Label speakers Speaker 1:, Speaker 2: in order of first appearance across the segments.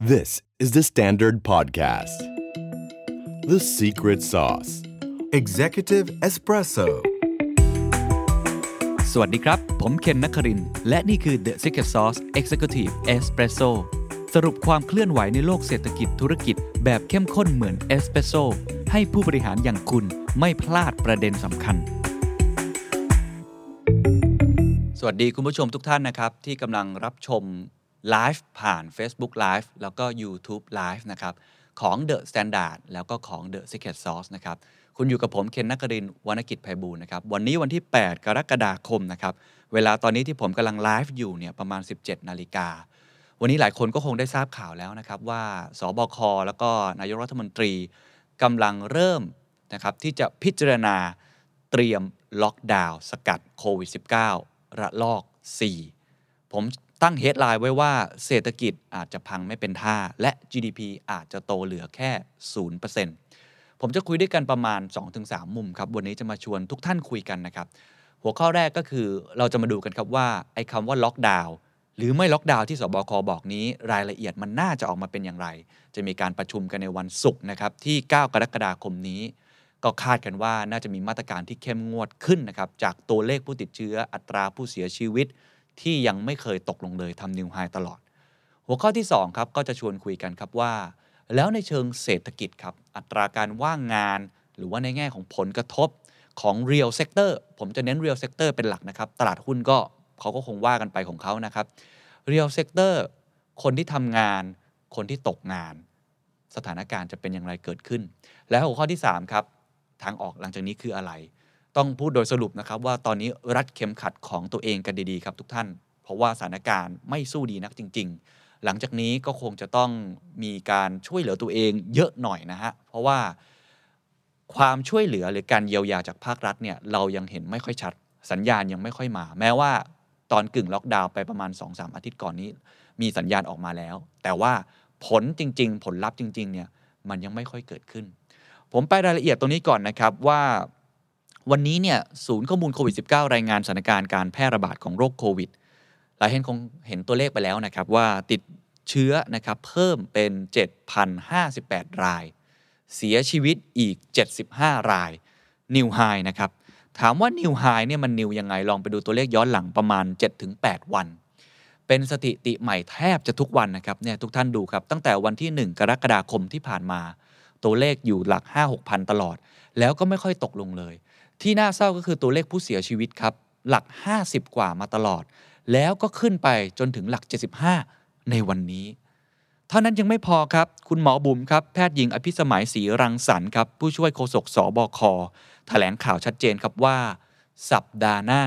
Speaker 1: This is the Standard Podcast. The Secret Sauce Executive Espresso
Speaker 2: สวัสดีครับ ผมเคนนักคริน และนี่คือ The Secret Sauce Executive Espresso สรุปความเคลื่อนไหวในโลกเศรษฐกิจธุรกิจแบบเข้มข้นเหมือนเอสเปรสโซให้ผู้บริหารอย่างคุณไม่พลาดประเด็นสำคัญ สวัสดีคุณผู้ชมทุกท่านนะครับ ที่กำลังรับชม ไลฟ์ผ่าน Facebook Live แล้วก็ YouTube Live นะครับ ของ The Standard แล้วก็ของ The Secret Sauce นะครับ คุณอยู่กับผมเคนนักกรินวรรณกิจไพบูลนะครับ วันนี้วันที่ 8 กรกฎาคมนะครับ เวลาตอนนี้ที่ผมกำลังไลฟ์อยู่เนี่ยประมาณ 17 นาฬิกา วันนี้หลายคนก็คงได้ทราบข่าวแล้วนะครับว่าสบค แล้วก็นายกรัฐมนตรีกำลังเริ่มนะครับที่จะพิจารณาเตรียมล็อกดาวน์สกัดโควิด -19 ระลอก 4 ผม ตั้งเฮดไลน์ไว้ว่าเศรษฐกิจอาจจะพังไม่เป็นท่า และ GDP อาจจะโตเหลือแค่ 0%ผมจะคุยด้วยกันประมาณ 2-3 มุมครับ วันนี้จะมาชวนทุกท่านคุยกันนะครับ หัวข้อแรกก็คือเราจะมาดูกันครับว่าไอ้คำว่าล็อกดาวน์หรือไม่ล็อกดาวน์ที่สบคบอกนี้ รายละเอียดมันน่าจะออกมาเป็นอย่างไร จะมีการประชุมกันในวันศุกร์นะครับที่ 9 กรกฎาคมนี้ ก็คาดกันว่าน่าจะมีมาตรการที่เข้มงวดขึ้นนะครับจากตัวเลขผู้ติดเชื้ออัตราผู้เสียชีวิต ที่ยังไม่เคยตกลงเลยทำนิวไฮตลอด หัวข้อที่2ครับก็จะชวนคุยกันครับว่า แล้วในเชิงเศรษฐกิจครับอัตราการว่างงาน หรือว่าในแง่ของผลกระทบของ real sector ผมจะเน้น real sector เป็นหลักนะครับ ตลาดหุ้นก็เขาก็คงว่ากันไปของเขานะครับ real sector คนที่ทำงาน คนที่ตกงาน สถานการณ์จะเป็นอย่างไรเกิดขึ้น และหัวข้อที่ 3 ครับ ทางออกหลังจากนี้คืออะไร ต้องพูดโดยสรุปนะครับว่าตอนนี้รัดเข็มขัดของตัวเองกันดีๆครับทุกท่าน เพราะว่าสถานการณ์ไม่สู้ดีนักจริง ๆ หลังจากนี้ก็คงจะต้องมีการช่วยเหลือตัวเองเยอะหน่อยนะฮะเพราะว่าความช่วยเหลือหรือการเยียวยาจากภาครัฐเนี่ยเรายังเห็นไม่ค่อยชัด สัญญาณยังไม่ค่อยมา แม้ว่าตอนกึ่งล็อกดาวน์ไปประมาณ 2-3 อาทิตย์ก่อนนี้ มีสัญญาณออกมาแล้ว แต่ว่าผลจริง ๆ ผลลัพธ์จริง ๆ เนี่ยมันยังไม่ค่อยเกิดขึ้น ผมไปรายละเอียดตรงนี้ก่อนนะครับว่า วันนี้เนี่ยศูนย์ข้อมูลโควิด -19 รายงานสถานการณ์การแพร่ระบาดของโรคโควิดหลายท่านคงเห็นตัวเลขไปแล้วนะครับว่าติดเชื้อนะครับเพิ่มเป็น 7,058 ราย เสียชีวิตอีก 75 รายนิวไฮนะครับถามว่านิวไฮเนี่ยมันนิวยังไงลองไปดูตัวเลขย้อนหลังประมาณ 7-8 วัน เป็นสถิติใหม่แทบจะทุกวันนะครับเนี่ยทุกท่านดูครับ ตั้งแต่วันที่ 1 กรกฎาคมที่ผ่านมา ตัวเลขอยู่หลัก 5-6พันตลอด แล้วก็ไม่ค่อยตกลงเลย ที่น่าเศร้าก็คือตัวเลขผู้เสียชีวิตครับ หลัก 50 กว่ามาตลอด แล้วก็ขึ้นไปจนถึงหลัก 75 ในวันนี้ เท่านั้นยังไม่พอครับ คุณหมอบุ๋มครับ แพทย์หญิงอภิสมัยศรีรังสรรค์ครับ ผู้ช่วยโฆษกสบคแถลงข่าวชัดเจนครับว่า สัปดาห์หน้า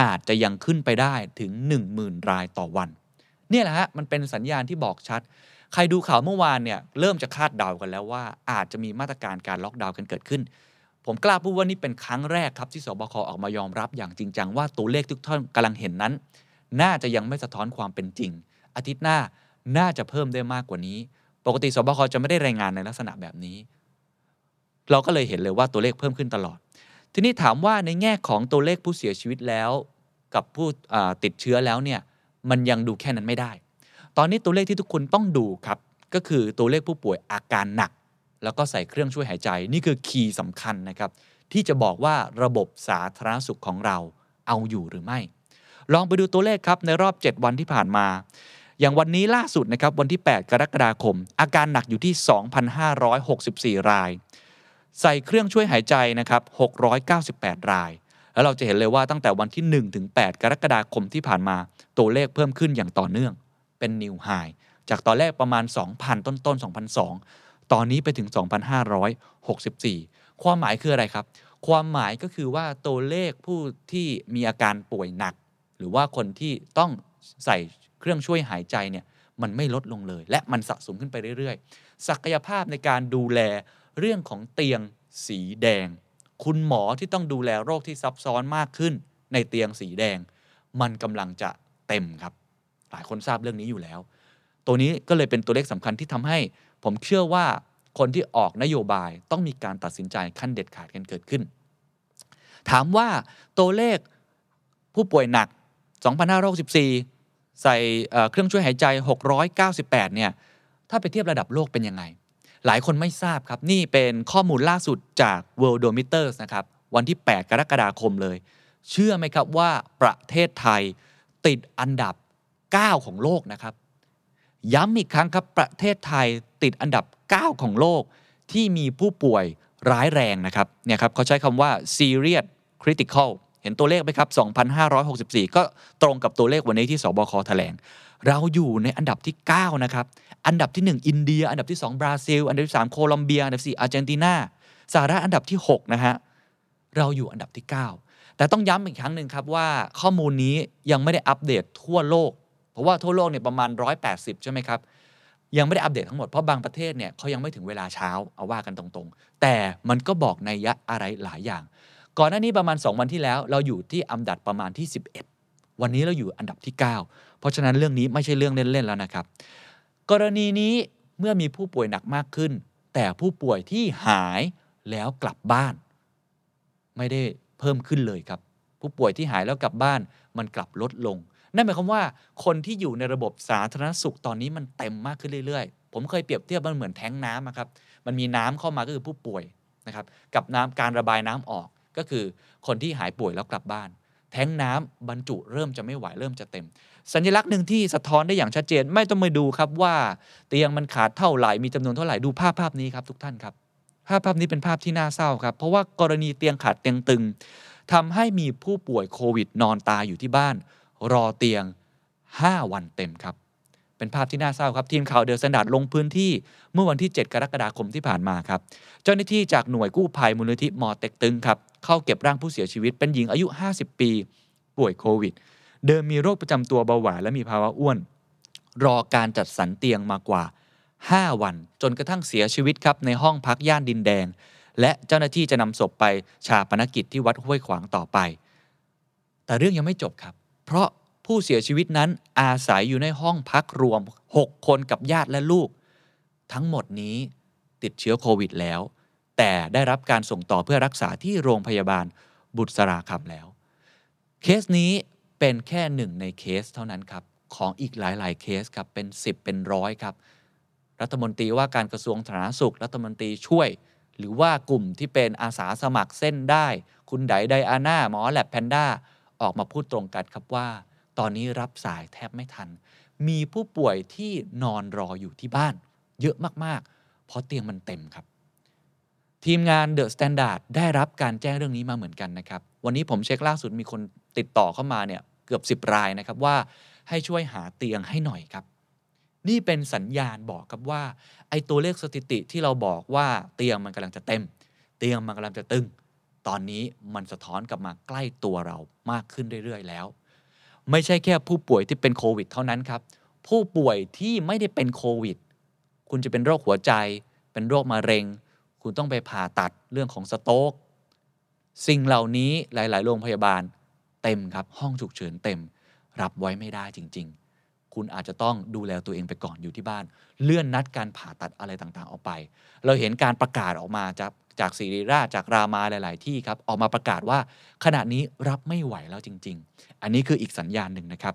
Speaker 2: อาจจะยังขึ้นไปได้ถึง 10,000 รายต่อวัน เนี่ยแหละฮะมันเป็นสัญญาณที่บอกชัด ใครดูข่าวเมื่อวานเนี่ยเริ่มจะคาดเดากันแล้วว่า อาจจะมีมาตรการการล็อกดาวน์กันเกิดขึ้น ผมกล้าพูดว่านี่เป็นครั้งแรกครับที่สบคออกมายอมรับอย่างจริงจังว่าตัวเลขทุกท่านกำลังเห็นนั้น น่าจะยังไม่สะท้อนความเป็นจริง อาทิตย์หน้าน่าจะเพิ่มได้มากกว่านี้ ปกติสบคจะไม่ได้รายงานในลักษณะแบบนี้ เราก็เลยเห็นเลยว่าตัวเลขเพิ่มขึ้นตลอด ทีนี้ถามว่าในแง่ของตัวเลขผู้เสียชีวิตแล้ว กับผู้ติดเชื้อแล้วเนี่ยมันยังดูแค่นั้นไม่ได้ ตอนนี้ตัวเลขที่ทุกคนต้องดูครับก็คือตัวเลขผู้ป่วยอาการหนัก แล้วก็ใส่เครื่องช่วยหายใจ นี่คือคีย์สำคัญนะครับ ที่จะบอกว่าระบบสาธารณสุขของเราเอาอยู่หรือไม่ ลองไปดูตัวเลขครับในรอบ 7 วันที่ผ่านมา อย่างวันนี้ล่าสุดนะครับวันที่ 8 กรกฎาคม อาการหนักอยู่ที่ 2,564 ราย ใส่เครื่องช่วยหายใจนะครับ698 ราย แล้วเราจะเห็นเลยว่าตั้งแต่วันที่ 1 ถึง 8 กรกฎาคมที่ผ่านมา ตัวเลขเพิ่มขึ้นอย่างต่อเนื่อง เป็นนิวไฮจากตอนแรกประมาณ 2,000 ต้นต้น2,002 ตอนนี้ไปถึง 2,564 ความหมายคืออะไรครับ ความหมายก็คือว่าตัวเลขผู้ที่มีอาการป่วยหนัก หรือว่าคนที่ต้องใส่เครื่องช่วยหายใจเนี่ยมันไม่ลดลงเลย และมันสะสมขึ้นไปเรื่อยๆ ศักยภาพในการดูแลเรื่องของเตียงสีแดง คุณหมอที่ต้องดูแลโรคที่ซับซ้อนมากขึ้น ในเตียงสีแดง มันกำลังจะเต็มครับ หลายคนทราบเรื่องนี้อยู่แล้ว ตัวนี้ก็เลยเป็นตัวเลขสำคัญที่ทำให้ ผมเชื่อว่าคนที่ออกนโยบายต้องมีการตัดสินใจขั้นเด็ดขาดกันเกิดขึ้น ถามว่าตัวเลขผู้ป่วยหนัก 2,564 ใส่เครื่องช่วยหายใจ 698 เนี่ย ถ้าไปเทียบระดับโลกเป็นยังไง หลายคนไม่ทราบครับ นี่เป็นข้อมูลล่าสุดจาก Worldometers นะครับ วันที่ 8 กรกฎาคมเลย เชื่อไหมครับว่าประเทศไทยติดอันดับ 9 ของโลกนะครับ ย้ำอีกครั้งครับประเทศไทยติดอันดับ 9 ของโลกที่มีผู้ป่วยร้ายแรงนะครับเนี่ยครับเขาใช้คำว่า serious critical เห็นตัวเลขไหมครับ 2,564 ก็ตรงกับตัวเลขวันนี้ที่สบคแถลง เราอยู่ในอันดับที่ 9 นะครับ อันดับที่ 1 อินเดีย อันดับที่ 2 บราซิล อันดับที่ 3 โคลอมเบีย อันดับ 4 อาร์เจนตินา สหรัฐอันดับที่ 6 นะฮะ เราอยู่อันดับที่ 9 แต่ต้องย้ำอีกครั้งหนึ่งครับว่าข้อมูลนี้ยังไม่ได้อัปเดตทั่วโลก เพราะว่าทั่วโลกเนี่ยประมาณ 180 ใช่ไหมครับ ยังไม่ได้อัปเดตทั้งหมด เพราะบางประเทศเนี่ยเขายังไม่ถึงเวลาเช้าเอาว่ากันตรงๆ แต่มันก็บอกในยยะอะไรหลายอย่าง ก่อนหน้านี้ประมาณ 2 วันที่แล้ว เราอยู่ที่อันดับประมาณที่ 11 วันนี้เราอยู่อันดับที่ 9 เพราะฉะนั้นเรื่องนี้ไม่ใช่เรื่องเล่นๆแล้วนะครับ กรณีนี้เมื่อมีผู้ป่วยหนักมากขึ้น แต่ผู้ป่วยที่หายแล้วกลับบ้าน ไม่ได้เพิ่มขึ้นเลยครับ ผู้ป่วยที่หายแล้วกลับบ้าน มันกลับลดลง นั่นหมายความว่าคนที่อยู่ในระบบสาธารณสุขตอนนี้มันเต็มมากขึ้นเรื่อยๆ ผมเคยเปรียบเทียบมันเหมือนแท้งน้ำอะครับ มันมีน้ำเข้ามาก็คือผู้ป่วยนะครับ กับน้ำการระบายน้ำออกก็คือคนที่หายป่วยแล้วกลับบ้าน แท้งน้ำบรรจุเริ่มจะไม่ไหวเริ่มจะเต็ม สัญลักษณ์หนึ่งที่สะท้อนได้อย่างชัดเจน ไม่ต้องมาดูครับว่า เตียงมันขาดเท่าไหร่มีจำนวนเท่าไหร่ดูภาพภาพนี้ครับทุกท่านครับภาพภาพนี้เป็นภาพที่น่าเศร้าครับ เพราะว่ากรณีเตียงขาดเตียงตึงทำให้มีผู้ป่วยโควิดนอนตายอยู่ที่บ้าน รอเตียง 5 วันเต็มครับ เป็นภาพที่น่าเศร้าครับ ทีมข่าว The Standard ลงพื้นที่เมื่อวันที่ 7 กรกฎาคมที่ผ่านมาครับ เจ้าหน้าที่จากหน่วยกู้ภัยมูลนิธิป่อเต็กตึ๊งครับ เข้าเก็บร่างผู้เสียชีวิตเป็นหญิงอายุ 50 ปี ป่วยโควิด เดิมมีโรคประจำตัวเบาหวานและมีภาวะอ้วน รอการจัดสรรเตียงมากว่า 5 วัน จนกระทั่งเสียชีวิตครับในห้องพักย่านดินแดงและเจ้าหน้าที่จะนำศพไปฌาปนกิจที่วัดห้วยขวางต่อไป แต่เรื่องยังไม่จบครับ เพราะผู้เสียชีวิตนั้นอาศัยอยู่ในห้องพักรวม 6 คนกับญาติและลูก ทั้งหมดนี้ติดเชื้อโควิดแล้ว แต่ได้รับการส่งต่อเพื่อรักษาที่โรงพยาบาลบุษราคำแล้ว เคสนี้เป็นแค่หนึ่งในเคสเท่านั้นครับของอีกหลายๆ เคสครับเป็น 10 เป็นร้อยครับ รัฐมนตรีว่าการกระทรวงสาธารณสุข รัฐมนตรีช่วย หรือว่ากลุ่มที่เป็นอาสาสมัครเส้นได้ คุณไดไดอาน่าหมอแล็บแพนด้า ออกมาพูดตรงกันครับว่า ตอนนี้รับสายแทบไม่ทัน มีผู้ป่วยที่นอนรออยู่ที่บ้าน เยอะมากๆ เพราะเตียงมันเต็มครับ ทีมงาน The Standard ได้รับการแจ้งเรื่องนี้มาเหมือนกันนะครับ วันนี้ผมเช็คล่าสุดมีคนติดต่อเข้ามาเนี่ยเกือบ 10 รายนะครับว่าให้ช่วยหาเตียงให้หน่อยครับ นี่เป็นสัญญาณบอกครับว่าไอ้ตัวเลขสถิติที่เราบอกว่าเตียงมันกำลังจะเต็ม เตียงมันกำลังจะตึง ตอนนี้มันสะท้อนกลับมาใกล้ตัวเรามากขึ้นเรื่อยๆแล้ว ไม่ใช่แค่ผู้ป่วยที่เป็นโควิดเท่านั้นครับ ผู้ป่วยที่ไม่ได้เป็นโควิด คุณจะเป็นโรคหัวใจ เป็นโรคมะเร็ง คุณต้องไปผ่าตัดเรื่องของสโต๊กสิ่งเหล่านี้หลาย ๆ โรงพยาบาลเต็มครับ ห้องฉุกเฉินเต็ม รับไว้ไม่ได้จริง ๆ คุณอาจจะต้องดูแลตัวเองไปก่อนอยู่ที่บ้าน เลื่อนนัดการผ่าตัดอะไรต่างๆ ออกไป เราเห็นการประกาศออกมาจากจากศิริราชจากรามาหลาย ๆ ที่ครับออกมาประกาศว่าขณะนี้รับไม่ไหวแล้วจริง ๆ อันนี้คืออีกสัญญาณหนึ่งนะครับ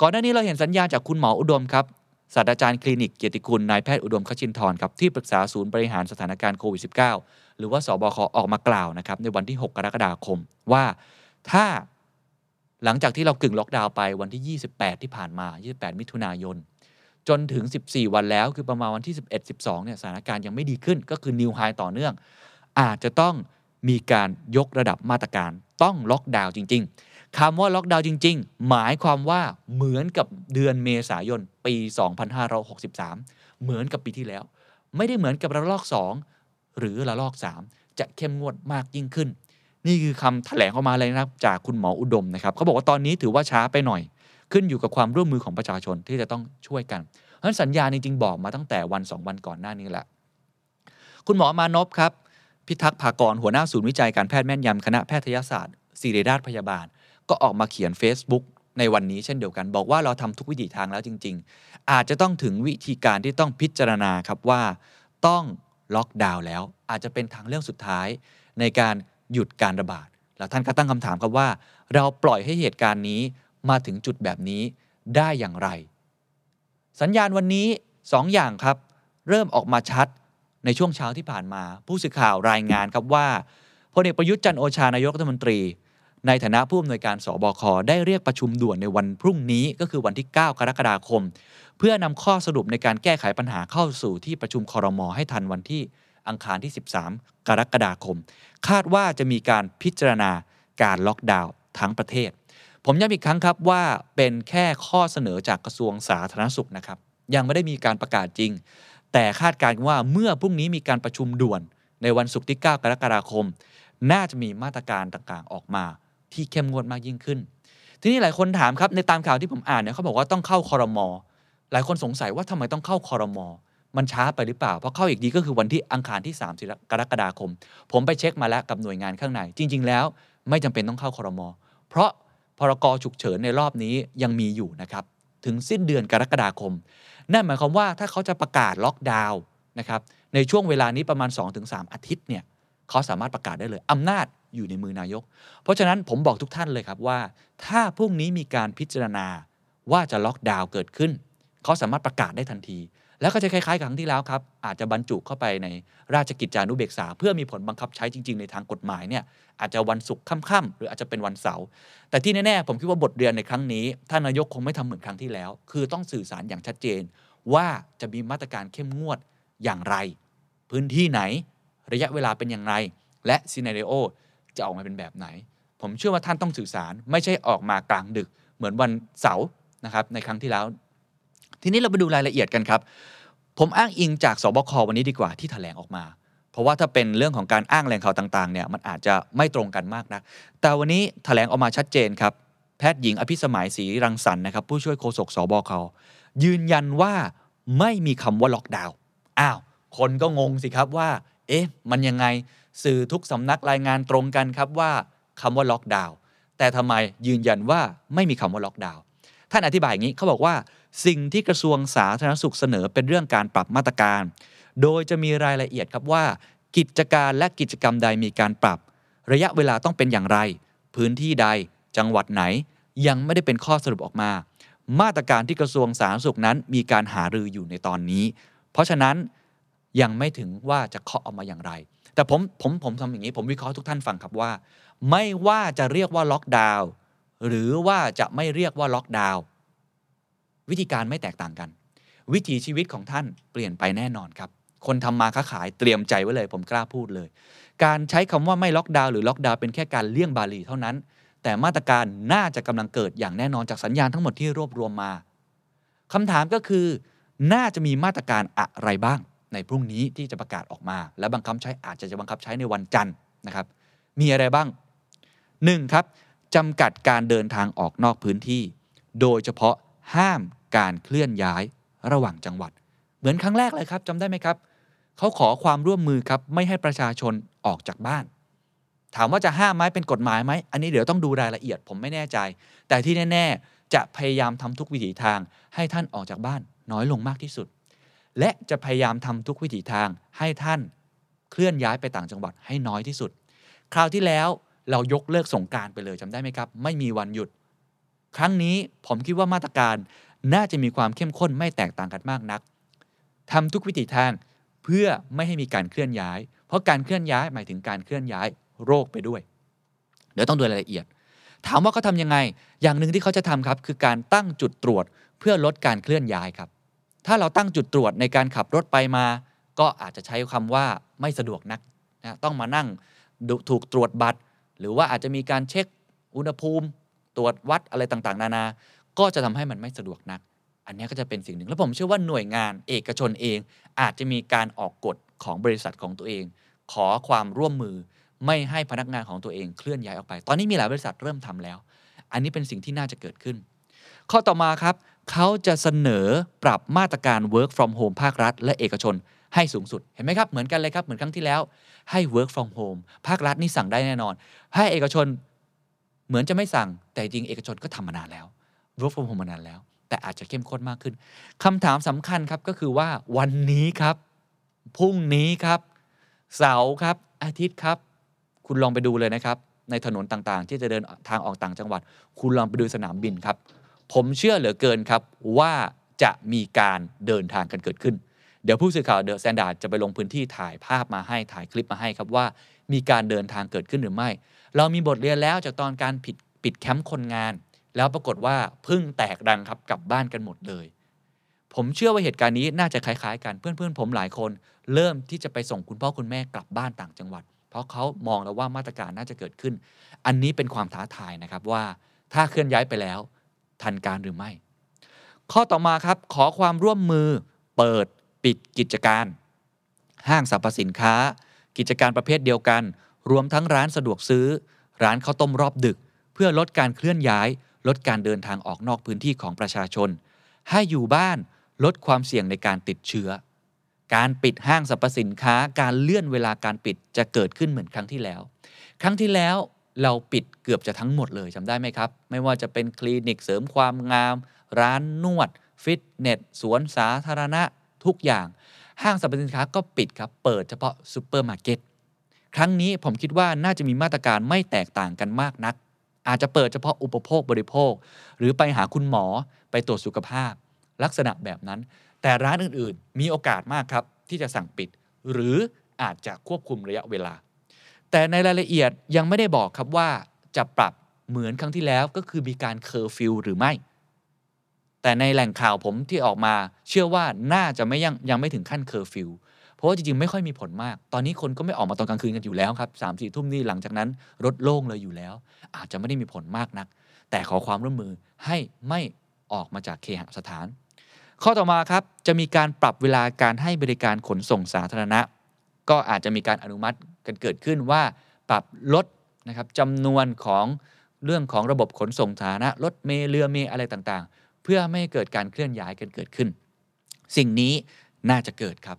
Speaker 2: ก่อนหน้านี้เราเห็นสัญญาณจากคุณหมออุดมครับศาสตราจารย์คลินิกเกียรติคุณนายแพทย์อุดมคชินทร์ครับที่ปรึกษาศูนย์บริหารสถานการณ์โควิด -19 หรือว่าสบคออกมากล่าวนะครับในวันที่ 6 กรกฎาคมว่าถ้า หลังจากที่เรากึ่งล็อกดาวน์ไปวันที่ 28 ที่ผ่านมา 28 มิถุนายน จนถึง 14 วันแล้วคือประมาณวันที่ 11 12เนี่ยสถานการณ์ยังไม่ดีขึ้น ก็คือนิวไฮต่อเนื่อง อาจจะต้องมีการยกระดับมาตรการต้องล็อกดาวน์จริง ๆคำว่าล็อกดาวน์จริง ๆ หมายความว่าเหมือนกับเดือนเมษายนปี 2563 เหมือนกับปีที่แล้ว ไม่ได้เหมือนกับระลอก 2 หรือระลอก 3 จะเข้มงวดมากยิ่งขึ้น นี่คือคำแถลงออกมาเลยนะครับจากคุณหมออุดมนะครับเขาบอกว่าตอนนี้ถือว่าช้าไปหน่อย ขึ้นอยู่กับความร่วมมือของประชาชนที่จะต้องช่วยกันเพราะฉะนั้นสัญญาณจริงๆบอกมาตั้งแต่วัน 2 วันก่อนหน้านี้แหละ คุณหมอมานพครับ พิทักษ์ภากรหัวหน้าศูนย์วิจัยการแพทย์แม่นยำคณะแพทยศาสตร์ศิริราชพยาบาล ก็ออกมาเขียน Facebook ในวันนี้เช่นเดียวกัน บอกว่าเราทำทุกวิถีทางแล้วจริง ๆ อาจจะต้องถึงวิธีการที่ต้องพิจารณาครับว่าต้องล็อกดาวน์แล้ว อาจจะเป็นทางเลือกสุดท้ายในการ หยุดการระบาด แล้วท่านก็ตั้งคำถามครับว่า เราปล่อยให้เหตุการณ์นี้มาถึงจุดแบบนี้ได้อย่างไร สัญญาณวันนี้2ออย่างครับ เริ่มออกมาชัดในช่วงเช้าที่ผ่านมา ผู้สื่อข่าวรายงานครับว่าพลเอกประยุทธ์จันโอชานายกรัฐมนตรี ในฐานะผู้อำนวยการสบคได้เรียกประชุมด่วนในวันพรุ่งนี้ก็คือวันที่ 9 กรกฎาคม เพื่อนำข้อสรุปในการแก้ไขปัญหาเข้าสู่ที่ประชุมคอรมอให้ทันวันที่ อังคารที่ 13 กรกฎาคม คาดว่าจะมีการพิจารณาการล็อกดาวน์ทั้งประเทศ ผมย้ำอีกครั้งครับว่าเป็นแค่ข้อเสนอจากกระทรวงสาธารณสุขนะครับ ยังไม่ได้มีการประกาศจริง แต่คาดการณ์ว่าเมื่อพรุ่งนี้มีการประชุมด่วน ในวันศุกร์ที่ 9 กรกฎาคม น่าจะมีมาตรการต่างๆ ออกมาที่เข้มงวดมากยิ่งขึ้น ทีนี้หลายคนถามครับในตามข่าวที่ผมอ่านเนี่ยเขาบอกว่าต้องเข้าคอรมอหลายคนสงสัยว่าทำไมต้องเข้าคอรมอ มันช้าไปหรือเปล่า เพราะเข้าอีกดีก็คือวันที่อังคารที่ 3 กรกฎาคม ผมไปเช็คมาแล้วกับหน่วยงานข้างใน จริง ๆ แล้วไม่จำเป็นต้องเข้าคอรมอเพราะพรกฉุกเฉินในรอบนี้ยังมีอยู่นะครับ ถึงสิ้นเดือนกรกฎาคม นั่นหมายความว่าถ้าเขาจะประกาศล็อกดาวน์นะครับในช่วงเวลานี้ประมาณ 2-3 อาทิตย์เนี่ยเขาสามารถประกาศได้เลยอำนาจอยู่ในมือนายก เพราะฉะนั้นผมบอกทุกท่านเลยครับว่า ถ้าพรุ่งนี้มีการพิจารณาว่าจะล็อกดาวน์เกิดขึ้น เขาสามารถประกาศได้ทันที แล้วก็จะคล้ายๆกับครั้งที่แล้วครับ อาจจะบรรจุเข้าไปในราชกิจจานุเบกษา เพื่อมีผลบังคับใช้จริง ๆ ในทางกฎหมายเนี่ยอาจจะวันศุกร์ค่ำๆหรืออาจจะเป็นวันเสาร์แต่ที่แน่ๆผมคิดว่าบทเรียนในครั้งนี้ท่านนายกคงไม่ทำเหมือนครั้งที่แล้ว คือต้องสื่อสารอย่างชัดเจน ว่าจะมีมาตรการเข้มงวดอย่างไร พื้นที่ไหน ระยะเวลาเป็นอย่างไร และซีนารีโอจะออกมาเป็นแบบไหน ผมเชื่อว่าท่านต้องสื่อสารไม่ใช่ออกมากลางดึกเหมือนวันเสาร์นะครับในครั้งที่แล้ว ทีนี้เราไปดูรายละเอียดกันครับ ผมอ้างอิงจากสบควันนี้ดีกว่าที่ถแถลงออกมา เพราะว่าถ้าเป็นเรื่องของการอ้างแหล่งข่าวต่างๆเนี่ยมันอาจจะไม่ตรงกันมากนะแต่วันนี้ถแถลงออกมาชัดเจนครับแพทย์หญิงอภิสมัยศรีรังสรรค์นะครับผู้ช่วยโฆษกสบคยืนยันว่าไม่มีคำว่าล็อกดาวน์อ้าวคนก็งงสิครับว่า เอ๊ะ มันยังไงสื่อทุกสำนักรายงานตรงกันครับว่าคำว่าล็อกดาวน์แต่ทำไมยืนยันว่าไม่มีคำว่าล็อกดาวน์ท่านอธิบายอย่างนี้เขาบอกว่า สิ่งที่กระทรวงสาธารณสุขเสนอเป็นเรื่องการปรับมาตรการ โดยจะมีรายละเอียดครับว่า กิจการและกิจกรรมใดมีการปรับ ระยะเวลาต้องเป็นอย่างไร พื้นที่ใด จังหวัดไหน ยังไม่ได้เป็นข้อสรุปออกมา มาตรการที่กระทรวงสาธารณสุขนั้นมีการหารืออยู่ในตอนนี้ เพราะฉะนั้นยังไม่ถึงว่าจะเคาะออกมาอย่างไร แต่ผมผมผมทำอย่างนี้ ผมวิเคราะห์ทุกท่านฟังครับว่า ไม่ว่าจะเรียกว่าล็อกดาวน์หรือว่าจะไม่เรียกว่าล็อกดาวน์ วิธีการไม่แตกต่างกัน วิถีชีวิตของท่านเปลี่ยนไปแน่นอนครับ คนทำมาค้าขายเตรียมใจไว้เลย ผมกล้าพูดเลย การใช้คำว่าไม่ล็อกดาวน์หรือล็อกดาวน์เป็นแค่การเลี่ยงบาลีเท่านั้น แต่มาตรการน่าจะกำลังเกิดอย่างแน่นอนจากสัญญาณทั้งหมดที่รวบรวมมาคำถามก็คือ น่าจะมีมาตรการอะไรบ้าง ในพรุ่งนี้ที่จะประกาศออกมา และบังคับใช้อาจจะจะบังคับใช้ในวันจันทร์นะครับ มีอะไรบ้าง 1. ครับจำกัดการเดินทางออกนอกพื้นที่ โดยเฉพาะห้าม การเคลื่อนย้ายระหว่างจังหวัด เหมือนครั้งแรกเลยครับจำได้ไหมครับ เขาขอความร่วมมือครับไม่ให้ประชาชนออกจากบ้าน ถามว่าจะห้ามไหมเป็นกฎหมายไหมอันนี้เดี๋ยวต้องดูรายละเอียดผมไม่แน่ใจ แต่ที่แน่ ๆ จะพยายามทำทุกวิถีทางให้ท่านออกจากบ้าน น้อยลงมากที่สุด และจะพยายามทำทุกวิถีทางให้ท่านเคลื่อนย้ายไปต่างจังหวัดให้น้อยที่สุด คราวที่แล้วเรายกเลิกสงการไปเลยจำได้ไหมครับ ไม่มีวันหยุด ครั้งนี้ผมคิดว่ามาตรการ น่าจะมีความเข้มข้นไม่แตกต่างกันมากนักทำทุกวิถีทางเพื่อไม่ให้มีการเคลื่อนย้าย เพราะการเคลื่อนย้ายหมายถึงการเคลื่อนย้ายโรคไปด้วย เดี๋ยวต้องดูรายละเอียด ถามว่าเขาทำยังไง อย่างหนึ่งที่เขาจะทำครับ คือการตั้งจุดตรวจเพื่อลดการเคลื่อนย้ายครับ ถ้าเราตั้งจุดตรวจในการขับรถไปมา ก็อาจจะใช้คำว่าไม่สะดวกนักนะต้องมานั่งถูกตรวจบัตร หรือว่าอาจจะมีการเช็คอุณหภูมิ ตรวจวัดอะไรต่างๆ นานา ก็จะทำให้มันไม่สะดวกนัก อันนี้ก็จะเป็นสิ่งหนึ่ง แล้วผมเชื่อว่าหน่วยงานเอกชนเอง อาจจะมีการออกกฎของบริษัทของตัวเอง ขอความร่วมมือไม่ให้พนักงานของตัวเองเคลื่อนย้ายออกไป ตอนนี้มีหลายบริษัทเริ่มทำแล้ว อันนี้เป็นสิ่งที่น่าจะเกิดขึ้น ข้อต่อมาครับ เขาจะเสนอปรับมาตรการ work from home ภาครัฐ และเอกชนให้สูงสุด เห็นไหมครับ เหมือนกันเลยครับ เหมือนครั้งที่แล้ว ให้ work from home ภาครัฐนี่สั่งได้แน่นอน ให้เอกชนเหมือนจะไม่สั่ง แต่จริงเอกชนก็ทำมานานแล้ว work from home มานานแล้ว แต่อาจจะเข้มข้นมากขึ้นคำถามสำคัญครับก็คือว่าวันนี้ครับพรุ่งนี้ครับ เสาร์ครับ อาทิตย์ครับ คุณลองไปดูเลยนะครับ ในถนนต่างๆ ที่จะเดินทางออกต่างจังหวัด คุณลองไปดูสนามบินครับ ผมเชื่อเหลือเกินครับว่าจะมีการเดินทางกันเกิดขึ้น เดี๋ยวผู้สื่อข่าวเดอะแซนด์ดจะไปลงพื้นที่ถ่ายภาพมาให้ถ่ายคลิปมาให้ครับว่า มีการเดินทางเกิดขึ้นหรือไม่ เรามีบทเรียนแล้วจากตอนการผิดปิดแคมป์คนงาน แล้วปรากฏว่าพึ่งแตกดังครับกลับบ้านกันหมดเลย ผมเชื่อว่าเหตุการณ์นี้น่าจะคล้ายๆกันเพื่อนๆ ผมหลายคน เริ่มที่จะไปส่งคุณพ่อคุณแม่กลับบ้านต่างจังหวัด เพราะเขามองแล้วว่ามาตรการน่าจะเกิดขึ้น อันนี้เป็นความท้าทายนะครับว่าถ้าเคลื่อนย้ายไปแล้ว ทันการหรือไม่ ข้อต่อมาครับขอความร่วมมือเปิดปิดกิจการ ห้างสรรพสินค้า กิจการประเภทเดียวกัน รวมทั้งร้านสะดวกซื้อ ร้านข้าวต้มรอบดึก เพื่อลดการเคลื่อนย้าย ลดการเดินทางออกนอกพื้นที่ของประชาชน ให้อยู่บ้านลดความเสี่ยงในการติดเชื้อ การปิดห้างสรรพสินค้า การเลื่อนเวลาการปิดจะเกิดขึ้นเหมือนครั้งที่แล้ว ครั้งที่แล้วเราปิดเกือบจะทั้งหมดเลยจำได้ไหมครับ ไม่ว่าจะเป็นคลินิกเสริมความงาม ร้านนวด ฟิตเนส สวนสาธารณะ ทุกอย่าง ห้างสรรพสินค้าก็ปิดครับ เปิดเฉพาะซูเปอร์มาร์เก็ต ครั้งนี้ผมคิดว่าน่าจะมีมาตรการไม่แตกต่างกันมากนัก อาจจะเปิดเฉพาะอุปโภคบริโภค หรือไปหาคุณหมอไปตรวจสุขภาพ ลักษณะแบบนั้น แต่ร้านอื่นๆ มีโอกาสมากครับ ที่จะสั่งปิด หรืออาจจะควบคุมระยะเวลา แต่ในรายละเอียดยังไม่ได้บอกครับว่าจะปรับเหมือนครั้งที่แล้วก็คือมีการเคอร์ฟิวหรือไม่ แต่ในแหล่งข่าวผมที่ออกมา เชื่อว่าน่าจะไม่ยังยังไม่ถึงขั้นเคอร์ฟิว เพราะว่าจริงๆ ไม่ค่อยมีผลมาก ตอนนี้คนก็ไม่ออกมาตอนกลางคืนกันอยู่แล้วครับสามสี่ทุ่มนี่หลังจากนั้นรถโล่งเลยอยู่แล้ว อาจจะไม่ได้มีผลมากนัก แต่ขอความร่วมมือให้ไม่ออกมาจากเคหสถาน ข้อต่อมาครับจะมีการปรับเวลาการให้บริการขนส่งสาธารณะ ก็อาจจะมีการอนุมัติกันเกิดขึ้นว่าปรับลดนะครับจำนวนของเรื่องของระบบขนส่งสาธารณะรถเมล์เรือเมล์อะไรต่างๆ เพื่อไม่ให้เกิดการเคลื่อนย้ายกันเกิดขึ้น สิ่งนี้น่าจะเกิดครับ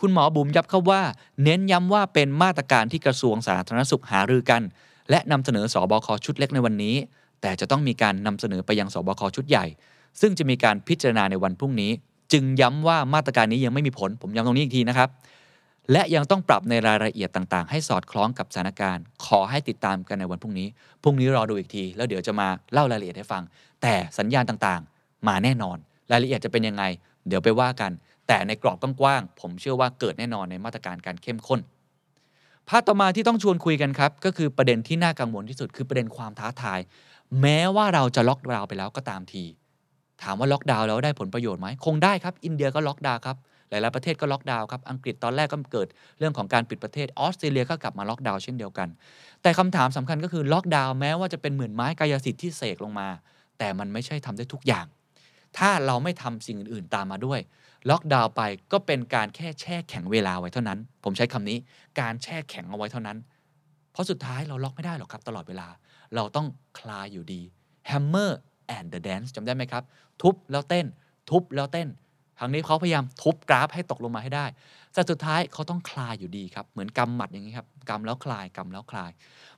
Speaker 2: คุณหมอบุ๋มย้ำเขาว่า เน้นย้ำว่าเป็นมาตรการที่กระทรวงสาธารณสุขหารือกัน และนำเสนอสอบคชุดเล็กในวันนี้ แต่จะต้องมีการนำเสนอไปยังสบคชุดใหญ่ ซึ่งจะมีการพิจารณาในวันพรุ่งนี้ จึงย้ำว่ามาตรการนี้ยังไม่มีผล ผมย้ำตรงนี้อีกทีนะครับ และยังต้องปรับในรายละเอียดต่างๆ ให้สอดคล้องกับสถานการณ์ ขอให้ติดตามกันในวันพรุ่งนี้ พรุ่งนี้รอดูอีกที แล้วเดี๋ยวจะมาเล่ารายละเอียดให้ฟัง แต่สัญญาณต่างๆ มาแน่นอน รายละเอียดจะเป็นยังไง เดี๋ยวไปว่ากัน แต่ในกรอบกว้างๆผมเชื่อว่าเกิดแน่นอนในมาตรการการเข้มข้นภาพต่อมาที่ต้องชวนคุยกันครับ ก็คือประเด็นที่น่ากังวลที่สุดคือประเด็นความท้าทาย แม้ว่าเราจะล็อกดาวน์ไปแล้วก็ตามที ถามว่าล็อกดาวน์แล้วได้ผลประโยชน์ไหมคงได้ครับ อินเดียก็ล็อกดาวน์ครับหลายๆประเทศก็ล็อกดาวน์ครับอังกฤษตอนแรกก็เกิดเรื่องของการปิดประเทศออสเตรเลียก็กลับมาล็อกดาวน์เช่นเดียวกัน แต่คำถามสำคัญก็คือล็อกดาวน์แม้ว่าจะเป็นเหมือนไม้กายสิทธิ์ที่เสกลงมา แต่มันไม่ใช่ทำได้ทุกอย่าง ถ้าเราไม่ทำสิ่งอื่นๆตามมาด้วย ล็อกดาวน์ไปก็เป็นการแค่แช่แข็งเวลาไว้เท่านั้น ผมใช้คำนี้การแช่แข็งเอาไว้เท่านั้น เพราะสุดท้ายเราล็อกไม่ได้หรอกครับตลอดเวลา เราต้องคลายอยู่ดี Hammer and the Dance จำได้ไหมครับ ทุบแล้วเต้น ทุบแล้วเต้น ทางนี้เขาพยายามทุบกราฟให้ตกลงมาให้ได้แต่สุดท้ายเขาต้องคลายอยู่ดีครับ เหมือนกำหมัดอย่างนี้ครับกำแล้วคลายกำแล้วคลาย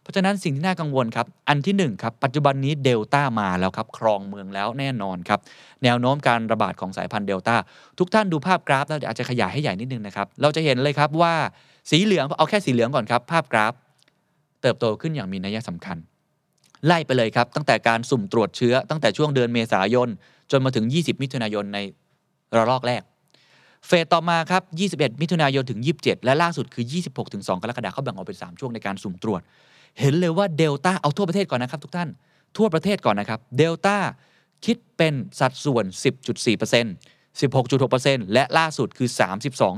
Speaker 2: เพราะฉะนั้นสิ่งที่น่ากังวลครับ อันที่1ครับปัจจุบันนี้เดลต้ามาแล้วครับ ครองเมืองแล้วแน่นอนครับ แนวโน้มการระบาดของสายพันธุ์เดลต้าทุกท่านดูภาพกราฟแล้วเดี๋ยวอาจจะขยายให้ใหญ่นิดนึงนะครับ เราจะเห็นเลยครับว่าสีเหลืองเอาแค่สีเหลืองก่อนครับ ภาพกราฟ เติบโตขึ้นอย่างมีนัยสำคัญ ไล่ไปเลยครับ ตั้งแต่การสุ่มตรวจเชื้อตั้งแต่ช่วงเดือนเมษายนจนมาถึง 20 มิถุนายนใน ระลอกแรก เฟสต่อมาครับ 21 มิถุนายนถึง 27 และล่าสุดคือ 26ถึง2กรกฎาคมเขาแบ่งออกเป็น 3 ช่วงในการสุ่มตรวจ เห็นเลยว่าเดลต้าเอาทั่วประเทศก่อนนะครับทุกท่าน ทั่วประเทศก่อนนะครับเดลต้าคิดเป็นสัดส่วน 10.4% 16.6%และล่าสุดคือ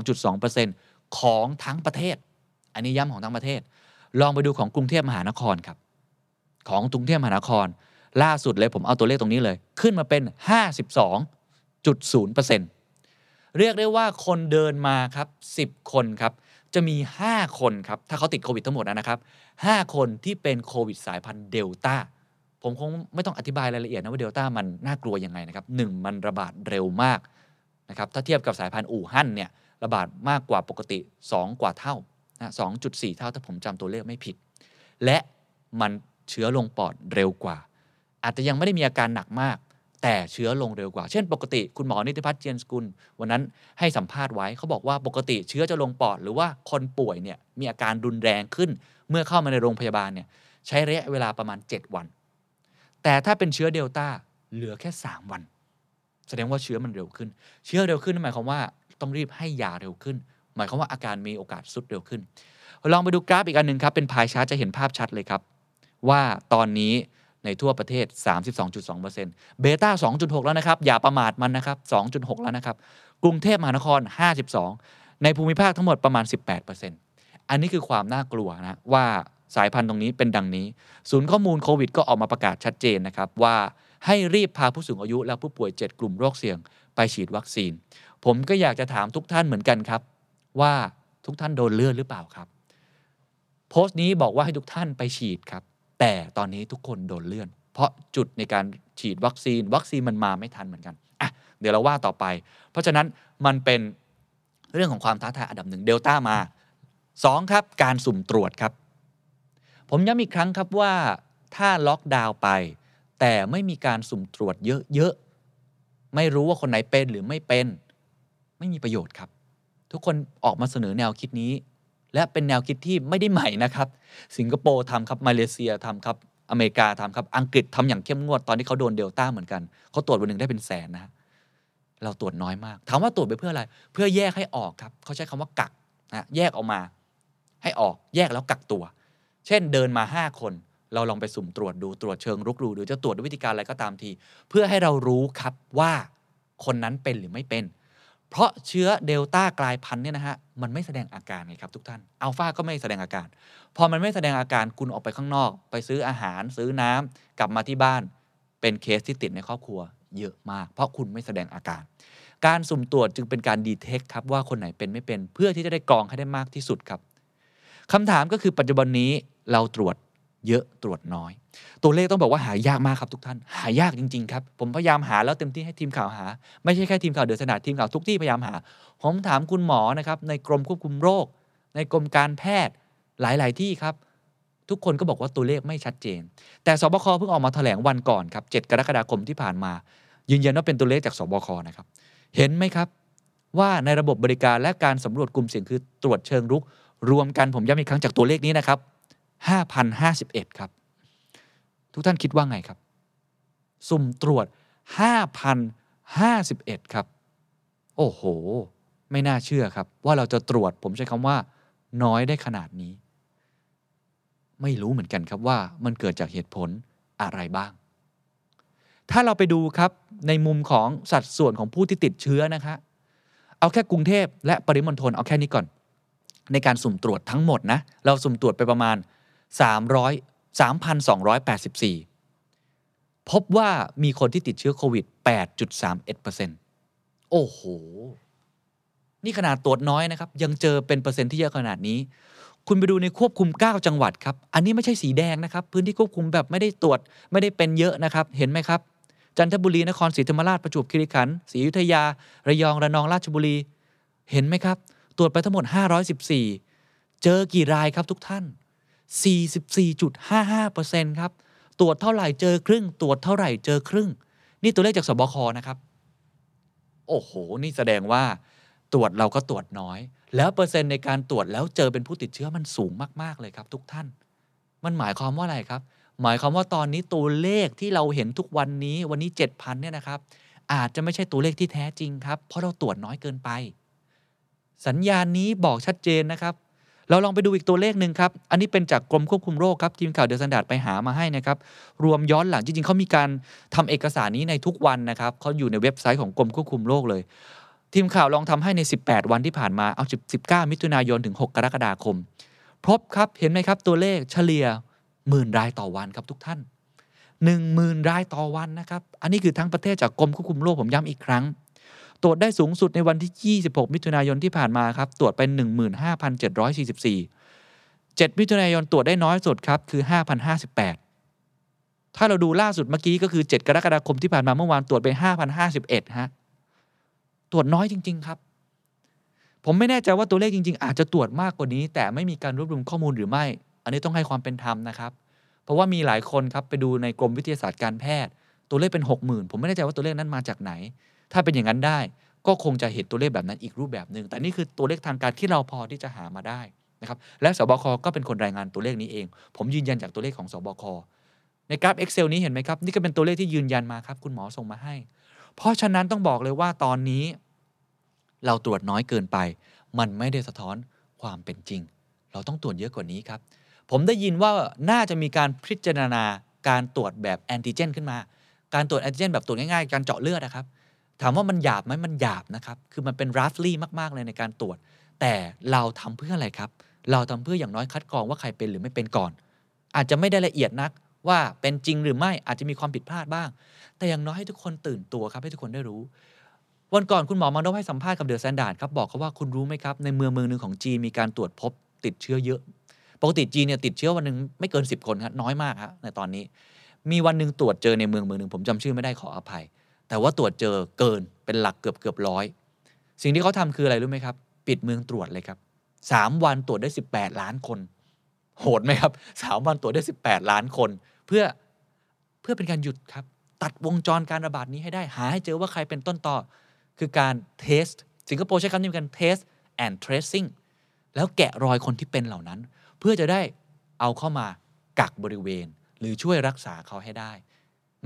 Speaker 2: 32.2%ของทั้งประเทศ อันนี้ย้ำของทั้งประเทศ ลองไปดูของกรุงเทพมหานครครับ ของกรุงเทพมหานคร ล่าสุดเลยผมเอาตัวเลขตรงนี้เลย ขึ้นมาเป็น 52.0%เรียกได้ว่าคนเดินมาครับ 10 คนครับ จะมี 5 คนครับ ถ้าเขาติดโควิดทั้งหมดนะครับ 5 คนที่เป็นโควิดสายพันธุ์เดลต้าผมคงไม่ต้องอธิบายรายละเอียดนะว่าเดลต้ามันน่ากลัวยังไงนะครับหนึ่งมันระบาดเร็วมากนะครับถ้าเทียบกับสายพันธุ์อู่ฮั่นเนี่ยระบาดมากกว่าปกติ 2 กว่าเท่านะ2.4 เท่าถ้าผมจำตัวเลขไม่ผิด และมันเชื้อลงปอดเร็วกว่า อาจจะยังไม่ได้มีอาการหนักมาก แต่เชื้อลงเร็วกว่า เช่นปกติคุณหมอนิติพัฒน์เจียนสกุล วันนั้นให้สัมภาษณ์ไว้เขาบอกว่าปกติเชื้อจะลงปอด หรือว่าคนป่วยเนี่ยมีอาการรุนแรงขึ้น เมื่อเข้ามาในโรงพยาบาลเนี่ยใช้ระยะเวลาประมาณ 7 วัน แต่ถ้าเป็นเชื้อเดลต้าเหลือแค่ 3 วัน แสดงว่าเชื้อมันเร็วขึ้น เชื้อเร็วขึ้นหมายความว่าต้องรีบให้ยาเร็วขึ้น หมายความว่าอาการมีโอกาสสุดเร็วขึ้นลองไปดูกราฟอีกอันหนึ่งครับเป็นพายชาร์ตจะเห็นภาพชัดเลยครับ ว่าตอนนี้ ในทั่วประเทศ 32.2%เบต้า 2.6 แล้วนะครับ อย่าประมาทมันนะครับ 2.6 แล้วนะครับ กรุงเทพมหานคร 52 ในภูมิภาคทั้งหมดประมาณ 18%อันนี้คือความน่ากลัวนะว่าสายพันธุ์ตรงนี้เป็นดังนี้ ศูนย์ข้อมูลโควิดก็ออกมาประกาศชัดเจนนะครับว่าให้รีบพาผู้สูงอายุและผู้ป่วย 7 กลุ่มโรคเสี่ยงไปฉีดวัคซีน ผมก็อยากจะถามทุกท่านเหมือนกันครับ ว่าทุกท่านโดนเลื่อนหรือเปล่าครับ โพสต์นี้บอกว่าให้ทุกท่านไปฉีดครับ แต่ตอนนี้ทุกคนโดนเลื่อน เพราะจุดในการฉีดวัคซีน วัคซีนมันมาไม่ทันเหมือนกันอะเดี๋ยวเราว่าต่อไป เพราะฉะนั้นมันเป็นเรื่องของความท้าทายอันดับหนึ่งเดลต้ามา 2 ครับ การสุ่มตรวจครับ ผมย้ำอีกครั้งครับว่าถ้าล็อกดาวน์ไป แต่ไม่มีการสุ่มตรวจเยอะๆ ไม่รู้ว่าคนไหนเป็นหรือไม่เป็น ไม่มีประโยชน์ครับ ทุกคนออกมาเสนอแนวคิดนี้ และเป็นแนวคิดที่ไม่ได้ใหม่นะครับ สิงคโปร์ทำครับมาเลเซียทำครับอเมริกาทำครับอังกฤษทำอย่างเข้มงวดตอนที่เขาโดนเดลต้าเหมือนกันเขาตรวจวันหนึ่งได้เป็นแสนนะเราตรวจน้อยมากถามว่าตรวจไปเพื่ออะไร เพื่อแยกให้ออกครับเขาใช้คำว่ากักนะแยกออกมา ให้ออกแยกแล้วกักตัว เช่นเดินมา 5 คน เราลองไปสุ่มตรวจดูตรวจเชิงรุกดูหรือจะตรวจด้วยวิธีการอะไรก็ตามที เพื่อให้เรารู้ครับว่าคนนั้นเป็นหรือไม่เป็น เพราะเชื้อเดลต้ากลายพันธุ์เนี่ยนะฮะมันไม่แสดงอาการไงครับทุกท่านอัลฟาก็ไม่แสดงอาการ พอมันไม่แสดงอาการคุณออกไปข้างนอก ไปซื้ออาหารซื้อน้ำกลับมาที่บ้าน เป็นเคสที่ติดในครอบครัวเยอะมาก เพราะคุณไม่แสดงอาการ การสุ่มตรวจจึงเป็นการดีเทคครับว่าคนไหนเป็นไม่เป็นเพื่อที่จะได้กรองให้ได้มากที่สุดครับคำถามก็คือปัจจุบันนี้เราตรวจ เยอะตรวจน้อย ตัวเลขต้องบอกว่าหายากมากครับทุกท่าน หายากจริง ๆ ครับ ผมพยายามหาแล้วเต็มที่ให้ทีมข่าวหา ไม่ใช่แค่ทีมข่าวเดือดสนาดทีมข่าวทุกที่พยายามหา ผมถามคุณหมอนะครับในกรมควบคุมโรค ในกรมการแพทย์หลาย ๆ ที่ครับ ทุกคนก็บอกว่าตัวเลขไม่ชัดเจน แต่สบคเพิ่งออกมาแถลงวันก่อนครับ7กรกฎาคมที่ผ่านมา ยืนยันว่าเป็นตัวเลขจากสบคนะครับเห็นไหมครับว่าในระบบบริการและการสำรวจกลุ่มเสี่ยงคือตรวจเชิงรุก รวมกันผมย้ำอีกครั้งจากตัวเลขนี้นะครับ 5,051 ครับ ทุกท่านคิดว่าไงครับ สุ่มตรวจ 5,051 ครับ โอ้โห ไม่น่าเชื่อครับ ว่าเราจะตรวจผมใช้คำว่า น้อยได้ขนาดนี้ ไม่รู้เหมือนกันครับว่ามันเกิดจากเหตุผลอะไรบ้าง ถ้าเราไปดูครับในมุมของสัดส่วนของผู้ที่ติดเชื้อนะคะเอาแค่กรุงเทพและปริมณฑลเอาแค่นี้ก่อน ในการสุ่มตรวจทั้งหมดนะ เราสุ่มตรวจไปประมาณ 300 3,284 พบว่ามีคนที่ติดเชื้อโควิด 8.31%โอ้โห นี่ขนาดตรวจน้อยนะครับ ยังเจอเป็นเปอร์เซ็นต์ที่เยอะขนาดนี้ คุณไปดูในควบคุม 9 จังหวัดครับ อันนี้ไม่ใช่สีแดงนะครับ พื้นที่ควบคุมแบบไม่ได้ตรวจไม่ได้เป็นเยอะนะครับ เห็นไหมครับ จันทบุรี นครศรีธรรมราช ประจวบคีรีขันธ์ ศรีอยุธยา ระยอง ระนอง ราชบุรี เห็นไหมครับ ตรวจไปทั้งหมด 514 เจอกี่รายครับทุกท่าน 44.55%ครับ ตรวจเท่าไหร่เจอครึ่ง ตรวจเท่าไหร่เจอครึ่ง นี่ตัวเลขจากสบคนะครับ โอ้โห นี่แสดงว่า ตรวจเราก็ตรวจน้อย แล้วเปอร์เซ็นต์ในการตรวจแล้วเจอเป็นผู้ติดเชื้อมันสูงมากๆเลยครับทุกท่าน มันหมายความว่าอะไรครับ หมายความว่าตอนนี้ตัวเลขที่เราเห็นทุกวันนี้วันนี้ 7,000เนี่ยนะครับ อาจจะไม่ใช่ตัวเลขที่แท้จริงครับ เพราะเราตรวจน้อยเกินไป สัญญาณนี้บอกชัดเจนนะครับ เราลองไปดูอีกตัวเลขหนึ่งครับ อันนี้เป็นจากกรมควบคุมโรคครับ ทีมข่าวเดอะสันดาดไปหามาให้นะครับ รวมย้อนหลังจริงๆเขามีการทำเอกสารนี้ในทุกวันนะครับเขาอยู่ในเว็บไซต์ของกรมควบคุมโรคเลย ทีมข่าวลองทำให้ใน 18 วันที่ผ่านมาเอา 19 มิถุนายนถึง 6 กรกฎาคม พบครับเห็นไหมครับตัวเลขเฉลี่ยหมื่นรายต่อวันครับทุกท่าน 1 0,000 รายต่อวันนะครับ อันนี้คือทั้งประเทศจากกรมควบคุมโรคผมย้ำอีกครั้ง ตรวจได้สูงสุดในวันที่ 26 มิถุนายนที่ผ่านมาครับ ตรวจไป15,744 7 มิถุนายนตรวจได้น้อยสุดครับคือ 5,058 ถ้าเราดูล่าสุดเมื่อกี้ก็คือ 7 กรกฎาคมที่ผ่านมาเมื่อวานตรวจไป 5,051 ฮะ ตรวจน้อยจริง ๆ ครับ ผมไม่แน่ใจว่าตัวเลขจริง ๆ อาจจะตรวจมากกว่านี้ แต่ไม่มีการรวบรวมข้อมูลหรือไม่ อันนี้ต้องให้ความเป็นธรรมนะครับ เพราะว่ามีหลายคนครับไปดูในกรมวิทยาศาสตร์การแพทย์ ตัวเลขเป็น 60,000 ผมไม่แน่ใจว่าตัวเลขนั้นมาจากไหน ถ้าเป็นอย่างนั้นได้ ก็คงจะเห็นตัวเลขแบบนั้นอีกรูปแบบหนึ่งแต่นี่คือตัวเลขทางการที่เราพอที่จะหามาได้นะครับและสบคก็เป็นคนรายงานตัวเลขนี้เอง ผมยืนยันจากตัวเลขของสบคในกราฟ Excel นี้เห็นไหมครับ นี่ก็เป็นตัวเลขที่ยืนยันมาครับคุณหมอส่งมาให้ เพราะฉะนั้นต้องบอกเลยว่าตอนนี้ เราตรวจน้อยเกินไป มันไม่ได้สะท้อนความเป็นจริง เราต้องตรวจเยอะกว่านี้ครับ ผมได้ยินว่าน่าจะมีการพิจารณาการตรวจแบบแอนติเจน ขึ้นมา การตรวจแอนติเจนแบบตรวจง่ายๆ การเจาะเลือดนะครับ ถามว่ามันหยาบไหมมันหยาบนะครับ คือมันเป็นรัฟลี่มาก ๆ เลยในการตรวจ แต่เราทำเพื่ออะไรครับ เราทำเพื่ออย่างน้อยคัดกรองว่าใครเป็นหรือไม่เป็นก่อน อาจจะไม่ได้ละเอียดนักว่าเป็นจริงหรือไม่อาจจะมีความผิดพลาดบ้าง แต่อย่างน้อยให้ทุกคนตื่นตัวครับให้ทุกคนได้รู้ วันก่อนคุณหมอมังโดให้สัมภาษณ์กับ The Standard ครับบอกเขาว่าคุณรู้ไหมครับ ในเมืองเมืองหนึ่งของจีนมีการตรวจพบติดเชื้อเยอะ ปกติจีนเนี่ยติดเชื้อวันหนึ่งไม่เกิน 10 คนครับน้อยมากครับในตอนนี้ มีวันหนึ่งตรวจเจอในเมืองเมืองหนึ่งผมจำชื่อไม่ได้ขออภัย แต่ว่าตรวจเจอเกินเป็นหลักเกือบเกือบร้อยสิ่งที่เขาทำคืออะไรรู้ไหมครับ ปิดเมืองตรวจเลยครับสามวันตรวจได้ 18 ล้านคน โหดไหมครับสามวันตรวจได้ 18 ล้านคน เพื่อเพื่อเป็นการหยุดครับ ตัดวงจรการระบาดนี้ให้ได้หาให้เจอว่าใครเป็นต้นต่อ คือการเทสสิงคโปร์ใช้คำนี้เหมือนกัน test and tracing แล้วแกะรอยคนที่เป็นเหล่านั้น เพื่อจะได้เอาเข้ามากักบริเวณ หรือช่วยรักษาเขาให้ได้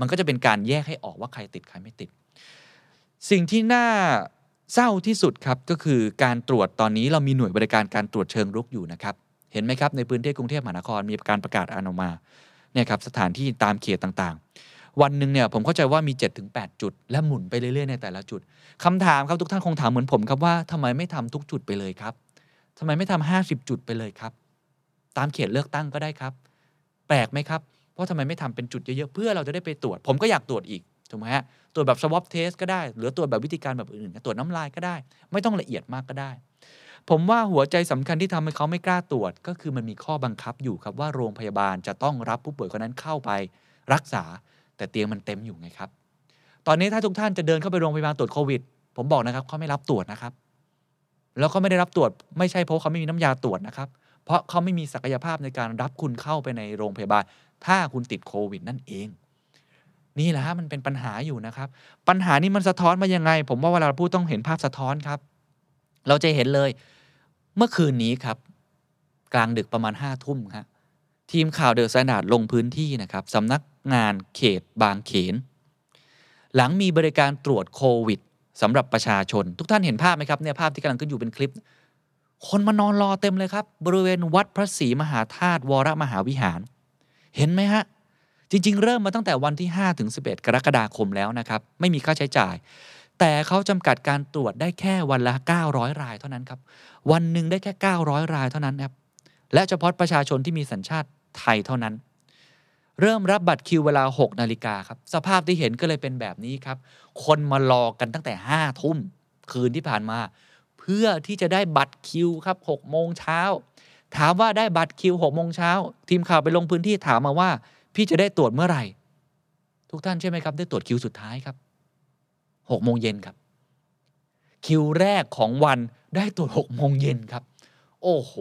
Speaker 2: มันก็จะเป็นการแยกให้ออกว่าใครติดใครไม่ติด สิ่งที่น่าเศร้าที่สุดครับก็คือการตรวจตอนนี้เรามีหน่วยบริการการตรวจเชิงรุกอยู่นะครับ เห็นไหมครับในพื้นที่กรุงเทพมหานครมีการประกาศออกมาเนี่ยครับสถานที่ตามเขตต่างๆ วันหนึ่งเนี่ยผมเข้าใจว่ามี 7-8 จุด และหมุนไปเรื่อยๆในแต่ละจุดคำถามครับทุกท่านคงถามเหมือนผมครับว่าทำไมไม่ทำทุกจุดไปเลยครับทำไมไม่ทำห้าสิบจุดไปเลยครับ ตามเขตเลือกตั้งก็ได้ครับ แปลกไหมครับ เพราทำไมไม่ทำเป็นจุดเยอะๆเพื่อเราจะได้ไปตรวจ ผมก็อยากตรวจอีกถูกไหมฮะตรวจแบบ swab test ก็ได้ หรือตรวจแบบวิธีการแบบอื่นๆตรวจน้ำลายก็ได้ ไม่ต้องละเอียดมากก็ได้ ผมว่าหัวใจสำคัญที่ทำให้เขาไม่กล้าตรวจ ก็คือมันมีข้อบังคับอยู่ครับว่าโรงพยาบาลจะต้องรับผู้ป่วยคนนั้นเข้าไปรักษา แต่เตียงมันเต็มอยู่ไงครับ ตอนนี้ถ้าทุกท่านจะเดินเข้าไปโรงพยาบาลตรวจโควิด ผมบอกนะครับเขาไม่รับตรวจนะครับ แล้วเขาไม่ได้รับตรวจไม่ใช่เพราะเขาไม่มีน้ำยาตรวจนะครับ เพราะเขาไม่มีศักยภาพในการรับคุณเข้าไปในโรงพยาบาล ถ้าคุณติดโควิดนั่นเอง นี่แหละฮะมันเป็นปัญหาอยู่นะครับ ปัญหานี้มันสะท้อนมายังไง ผมว่าเวลาเราพูดต้องเห็นภาพสะท้อนครับ เราจะเห็นเลย เมื่อคืนนี้ครับ กลางดึกประมาณห้าทุ่มครับทีมข่าว The Standard ลงพื้นที่นะครับสำนักงานเขตบางเขน หลังมีบริการตรวจโควิดสำหรับประชาชน ทุกท่านเห็นภาพไหมครับเนี่ยภาพที่กำลังขึ้นอยู่เป็นคลิป คนมานอนรอเต็มเลยครับ บริเวณวัดพระศรีมหาธาตุวรมหาวิหาร เห็นไหมฮะ จริง ๆ เริ่มมาตั้งแต่วันที่ 5 ถึง 11 กรกฎาคมแล้วนะครับ ไม่มีค่าใช้จ่าย แต่เขาจำกัดการตรวจได้แค่วันละ 900 รายเท่านั้นครับ วันหนึ่งได้แค่ 900 รายเท่านั้นครับ และเฉพาะประชาชนที่มีสัญชาติไทยเท่านั้น เริ่มรับบัตรคิวเวลา 6 นาฬิกาครับ สภาพที่เห็นก็เลยเป็นแบบนี้ครับ คนมารอกันตั้งแต่ 5 ทุ่มคืนที่ผ่านมา เพื่อที่จะได้บัตรคิวครับ6โมงเช้า ถามว่าได้บัตรคิว6โมงเช้าทีมข่าวไปลงพื้นที่ถามมาว่า พี่จะได้ตรวจเมื่อไหร่ ทุกท่านใช่ไหมครับ ได้ตรวจคิวสุดท้ายครับ6โมงเย็นครับ คิวแรกของวันได้ตรวจ6โมงเย็นครับ โอ้โห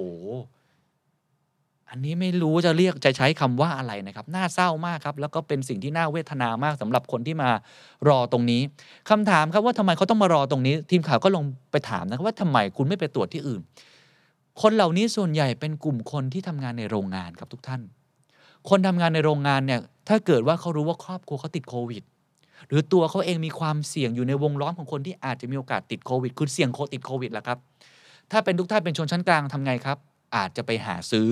Speaker 2: อันนี้ไม่รู้จะเรียกจะใช้คำว่าอะไรนะครับ น่าเศร้ามากครับ แล้วก็เป็นสิ่งที่น่าเวทนามากสำหรับคนที่มารอตรงนี้คำถามครับว่าทำไมเขาต้องมารอตรงนี้ ทีมข่าวก็ลงไปถามนะครับว่าทำไมคุณไม่ไปตรวจที่อื่น คนเหล่านี้ส่วนใหญ่เป็นกลุ่มคนที่ทำงานในโรงงานครับทุกท่าน คนทำงานในโรงงานเนี่ยถ้าเกิดว่าเขารู้ว่าครอบครัวเขาติดโควิด หรือตัวเขาเองมีความเสี่ยงอยู่ในวงล้อมของคนที่อาจจะมีโอกาสติดโควิดคือเสี่ยงโคติดโควิดแหละครับ ถ้าเป็นทุกท่านเป็นชนชั้นกลางทำไงครับ อาจจะไปหาซื้อ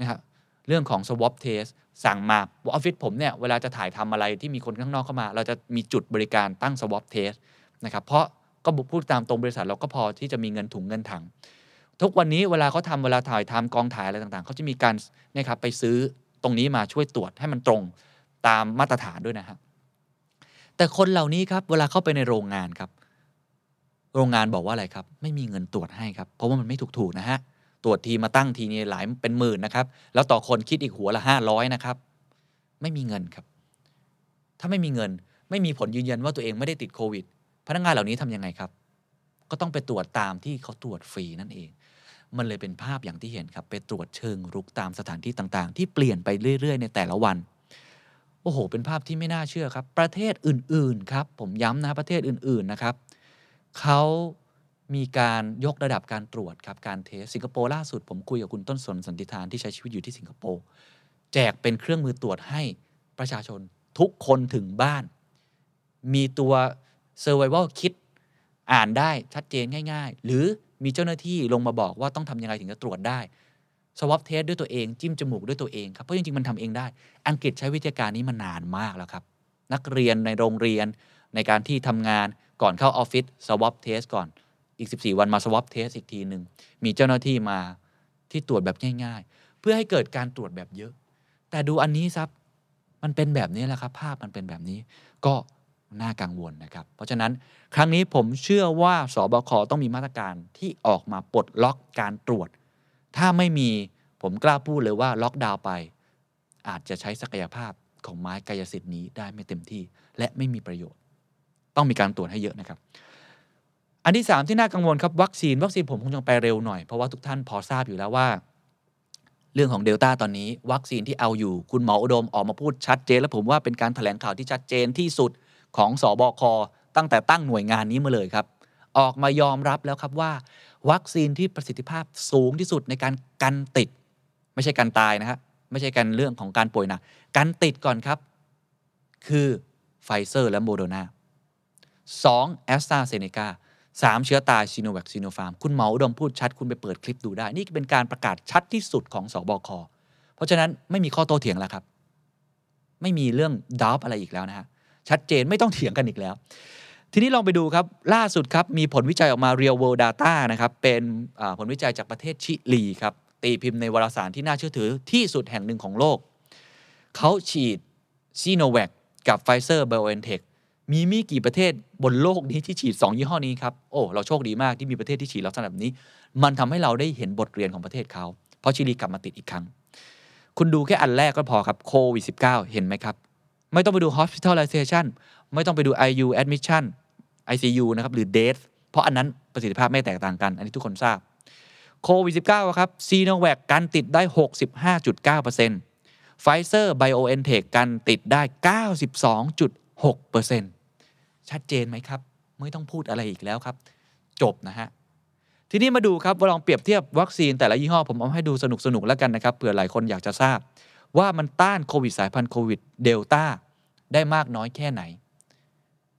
Speaker 2: นะครับเรื่องของ swab test สั่งมาออฟฟิศผมเนี่ยเวลาจะถ่ายทำอะไรที่มีคนข้างนอกเข้ามา เราจะมีจุดบริการตั้ง swab test นะครับเพราะก็พูดตามตรงบริษัทเราก็พอที่จะมีเงินถุงเงินถัง ทุกวันนี้เวลาเขาทำเวลาถ่ายทำกองถ่ายอะไรต่างๆเขาจะมีการนะครับไปซื้อตรงนี้มาช่วยตรวจให้มันตรงตามมาตรฐานด้วยนะครับแต่คนเหล่านี้ครับเวลาเข้าไปในโรงงานครับ โรงงานบอกว่าอะไรครับ ไม่มีเงินตรวจให้ครับ เพราะว่ามันไม่ถูกๆนะฮะตรวจทีมาตั้งทีนี่หลายเป็นหมื่นนะครับ แล้วต่อคนคิดอีกหัวละห้าร้อยนะครับ ไม่มีเงินครับ ถ้าไม่มีเงิน ไม่มีผลยืนยันว่าตัวเองไม่ได้ติดโควิด พนักงานเหล่านี้ทํำยังไงครับ ก็ต้องไปตรวจตามที่เขาตรวจฟรีนั่นเอง มันเลยเป็นภาพอย่างที่เห็นครับ ไปตรวจเชิงรุกตามสถานที่ต่างๆ ที่เปลี่ยนไปเรื่อยๆ ในแต่ละวัน โอ้โห เป็นภาพที่ไม่น่าเชื่อครับ ประเทศอื่นๆครับ ผมย้ำนะประเทศอื่นๆนะครับเขามีการยกระดับการตรวจครับการเทสสิงคโปร์ล่าสุด ผมคุยกับคุณต้นสนสันติธานที่ใช้ชีวิตอยู่ที่สิงคโปร์แจกเป็นเครื่องมือตรวจให้ประชาชนทุกคนถึงบ้าน มีตัว survival kit อ่านได้ชัดเจนง่าย ๆ หรือ มีเจ้าหน้าที่ลงมาบอกว่าต้องทำยังไงถึงจะตรวจได้ swab test ด้วยตัวเอง จิ้มจมูกด้วยตัวเองครับเพราะจริงๆ มันทำเองได้ อังกฤษใช้วิธีการนี้มานานมากแล้วครับ นักเรียนในโรงเรียนในการที่ทำงานก่อนเข้าออฟฟิศ swab test ก่อนอีก 14 วันมา swab test อีกทีหนึ่งมีเจ้าหน้าที่มาที่ตรวจแบบง่าย ๆ เพื่อให้เกิดการตรวจแบบเยอะ แต่ดูอันนี้ครับมันเป็นแบบนี้แหละครับ ภาพมันเป็นแบบนี้ ก็ น่ากังวลนะครับ เพราะฉะนั้นครั้งนี้ผมเชื่อว่าสบคต้องมีมาตรการที่ออกมาปลดล็อกการตรวจ ถ้าไม่มีผมกล้าพูดเลยว่าล็อกดาวน์ไป อาจจะใช้ศักยภาพของไม้กายสิทธิ์นี้ได้ไม่เต็มที่ และไม่มีประโยชน์ ต้องมีการตรวจให้เยอะนะครับ อันที่ 3 ที่น่ากังวลครับวัคซีนวัคซีนผมคงจะไปเร็วหน่อย เพราะว่าทุกท่านพอทราบอยู่แล้วว่า เรื่องของเดลต้าตอนนี้ วัคซีนที่เอาอยู่คุณหมออุดมออกมาพูดชัดเจน และผมว่าเป็นการถแถลงข่าวที่ชัดเจนที่สุด ของสอบคตั้งแต่ตั้งหน่วยงานนี้มาเลยครับ ออกมายอมรับแล้วครับว่า วัคซีนที่ประสิทธิภาพสูงที่สุดในการกันติด ไม่ใช่การตายนะครับไม่ใช่การเรื่องของการป่วยหนักการติดก่อนครับ คือไฟเซอร์และโมเดอร์นาสองแอสตราเซเนกาสามเชื้อตายซีโนแวคซีโนฟาร์ม คุณหมออุดมพูดชัด คุณไปเปิดคลิปดูได้ นี่เป็นการประกาศชัดที่สุดของศบค.เพราะฉะนั้นไม่มีข้อโต้เถียงแล้วครับ ไม่มีเรื่องดาวอะไรอีกแล้วนะฮะ ชัดเจนไม่ต้องเถียงกันอีกแล้ว ทีนี้ลองไปดูครับ ล่าสุดครับ มีผลวิจัยออกมา Real World Data นะครับ เป็นผลวิจัยจากประเทศชิลีครับ ตีพิมพ์ในวารสารที่น่าเชื่อถือที่สุดแห่งหนึ่งของโลก เขาฉีดซีโนแวคกับไฟเซอร์ไบโอเอนเทคมีมีกี่ประเทศบนโลกนี้ที่ฉีด 2 ยี่ห้อนี้ครับ โอ้ เราโชคดีมากที่มีประเทศที่ฉีดลักษณะแบบนี้ มันทำให้เราได้เห็นบทเรียนของประเทศเขา เพราะชิลีกลับมาติดอีกครั้ง คุณดูแค่อันแรกก็พอครับโควิด -19 เห็นไหมครับ ไม่ต้องไปดู hospitalization ไม่ต้องไปดู ICU admission ICU นะครับหรือ death เพราะอันนั้นประสิทธิภาพไม่แตกต่างกัน อันนี้ทุกคนทราบโควิด -19 ครับซีโนแวคกันติดได้ 65.9%ไฟเซอร์ไบโอเอนเทคกันติดได้ 92.6%ชัดเจนไหมครับ ไม่ต้องพูดอะไรอีกแล้วครับ จบนะฮะ ทีนี้มาดูครับว่าลองเปรียบเทียบวัคซีนแต่ละยี่ห้อ ผมเอาให้ดูสนุกๆแล้วกันนะครับเผื่อหลายคนอยากจะทราบ ว่ามันต้านโควิดสายพันธุ์โควิดเดลต้าได้มากน้อยแค่ไหน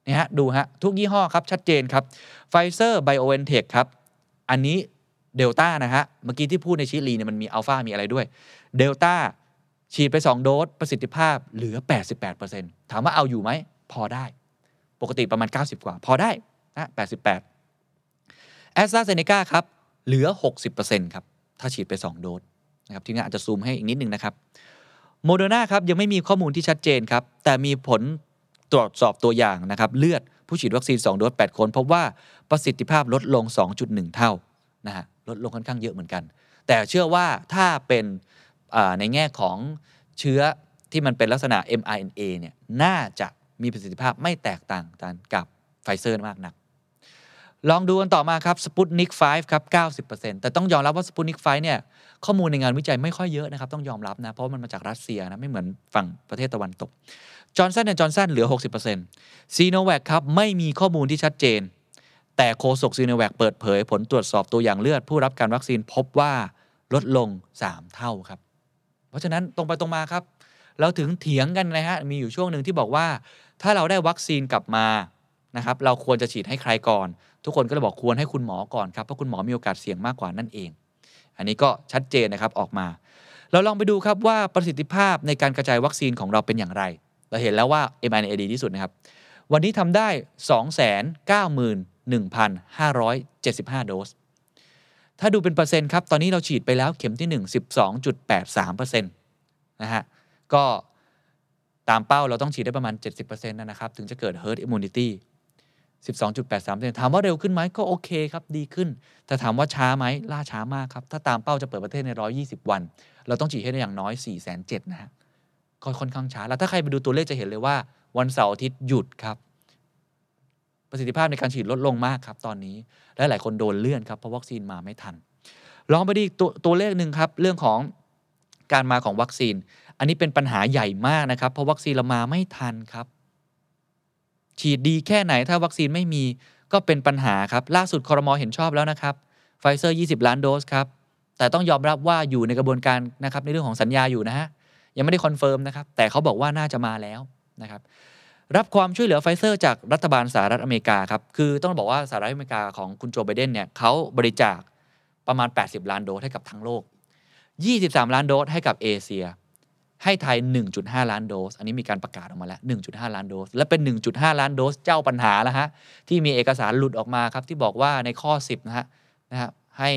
Speaker 2: นี่ฮะดูฮะทุกยี่ห้อครับชัดเจนครับไฟเซอร์ไบโอเอนเทคครับ อันนี้เดลต้านะฮะ เมื่อกี้ที่พูดในชิลีเนี่ยมันมีอัลฟามีอะไรด้วยเดลต้าฉีดไป 2 โดส ประสิทธิภาพเหลือ 88%ถามว่าเอาอยู่ไหม พอได้ ปกติประมาณ 90 กว่า พอได้นะ88แอสตราเซเนกาครับเหลือ 60%ครับ ถ้าฉีดไป 2 โดสนะครับทีนี้อาจจะซูมให้อีกนิดนึงนะครับ โมเดอร์นาครับยังไม่มีข้อมูลที่ชัดเจนครับ แต่มีผลตรวจสอบตัวอย่างนะครับเลือดผู้ฉีดวัคซีน 2 โดส 8 คนพบว่าประสิทธิภาพลดลง 2.1 เท่านะฮะลดลงค่อนข้างเยอะเหมือนกัน แต่เชื่อว่าถ้าเป็นในแง่ของเชื้อที่มันเป็นลักษณะ mRNA เนี่ยน่าจะมีประสิทธิภาพไม่แตกต่างกันกับไฟเซอร์มากนัก ลองดูกันต่อมาครับสปุตนิก5ครับ 90%แต่ต้องยอมรับว่าสปุตนิก5เนี่ย ข้อมูลในงานวิจัยไม่ค่อยเยอะนะครับ ต้องยอมรับนะ เพราะมันมาจากรัสเซียนะ ไม่เหมือนฝั่งประเทศตะวันตกจอร์นสันและจอห์นสันเหลือ 60%ซีโนแวคครับ ไม่มีข้อมูลที่ชัดเจน แต่โฆษกซีโนแวคเปิดเผย ผลตรวจสอบตัวอย่างเลือด ผู้รับการวัคซีนพบว่าลดลง 3 เท่าครับ เพราะฉะนั้นตรงไปตรงมาครับ เราถึงเถียงกันนะฮะมีอยู่ช่วงหนึ่งที่บอกว่า ถ้าเราได้วัคซีนกลับมานะครับเราควรจะฉีดให้ใครก่อน ทุกคนก็เลยบอกควรให้คุณหมอก่อนครับเพราะคุณหมอมีโอกาสเสี่ยงมากกว่านั่นเอง อันนี้ก็ชัดเจนนะครับออกมา เราลองไปดูครับว่าประสิทธิภาพในการกระจายวัคซีนของเราเป็นอย่างไร เราเห็นแล้วว่า m r n a ดีที่สุดนะครับ วันนี้ทำได้ 291,575 โดส ถ้าดูเป็นเปอร์เซ็นต์ครับ ตอนนี้เราฉีดไปแล้วเข็มที่ 1 12.83%นะฮะ ก็ตามเป้าเราต้องฉีดได้ประมาณ 70%นะครับ ถึงจะเกิด herd immunity 12.83%ถามว่าเร็วขึ้นไหมก็โอเคครับดีขึ้น แต่ถามว่าช้าไหมล่าช้ามากครับ ถ้าตามเป้าจะเปิดประเทศใน 120 วัน เราต้องฉีดให้ได้อย่างน้อย 4,700นะฮะก็ค่อนข้างช้า แล้วถ้าใครไปดูตัวเลขจะเห็นเลยว่า วันเสาร์อาทิตย์หยุดครับ ประสิทธิภาพในการฉีดลดลงมากครับตอนนี้ และหลายคนโดนเลื่อนครับเพราะวัคซีนมาไม่ทัน ลองไปดีตัวตัวเลขหนึ่งครับเรื่องของการมาของวัคซีน อันนี้เป็นปัญหาใหญ่มากนะครับ เพราะวัคซีนเรามาไม่ทันครับ ฉีดดีแค่ไหนถ้าวัคซีนไม่มีก็เป็นปัญหาครับ ล่าสุดคอรมอเห็นชอบแล้วนะครับไฟเซอร์ 20 ล้านโดสครับ แต่ต้องยอมรับว่าอยู่ในกระบวนการนะครับในเรื่องของสัญญาอยู่นะฮะ ยังไม่ได้ confirm นะครับ แต่เขาบอกว่าน่าจะมาแล้วนะครับ รับความช่วยเหลือไฟเซอร์จากรัฐบาลสหรัฐอเมริกาครับ คือต้องบอกว่าสหรัฐอเมริกาของคุณโจไบเดนเนี่ยเขาบริจาคประมาณ 80 ล้านโดสให้กับทั้งโลก 23 ล้านโดสให้กับเอเชีย ให้ไทย 1.5 ล้านโดส อันนี้มีการประกาศออกมาแล้ว 1.5 ล้านโดส และเป็น 1.5 ล้านโดสเจ้าปัญหาแล้วฮะที่มีเอกสารหลุดออกมาครับที่บอกว่าในข้อ 10 นะฮะนะฮะให้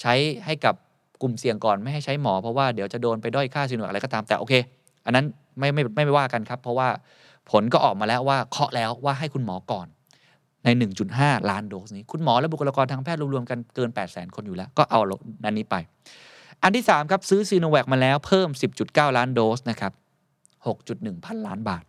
Speaker 2: ใช้ให้กับกลุ่มเสี่ยงก่อนไม่ให้ใช้หมอเพราะว่าเดี๋ยวจะโดนไปด้อยค่าซีโนแวอะไรก็ตามแต่โอเค อันนั้นไม่ไม่ไม่ไม่ว่ากันครับ เพราะว่าผลก็ออกมาแล้วว่าเคาะแล้วว่าให้คุณหมอก่อนใน 1.5 ล้านโดสนี้ คุณหมอและบุคลากรทางแพทย์รวมๆกันเกิน 8 0 0 0 0 0 คนอยู่แล้ว ก็เอาอันนี้ไป อันที่ 3 ครับซื้อซีโนแวคมาแล้วเพิ่ม 10.9 ล้านโดสนะครับ6.1 พันล้านบาท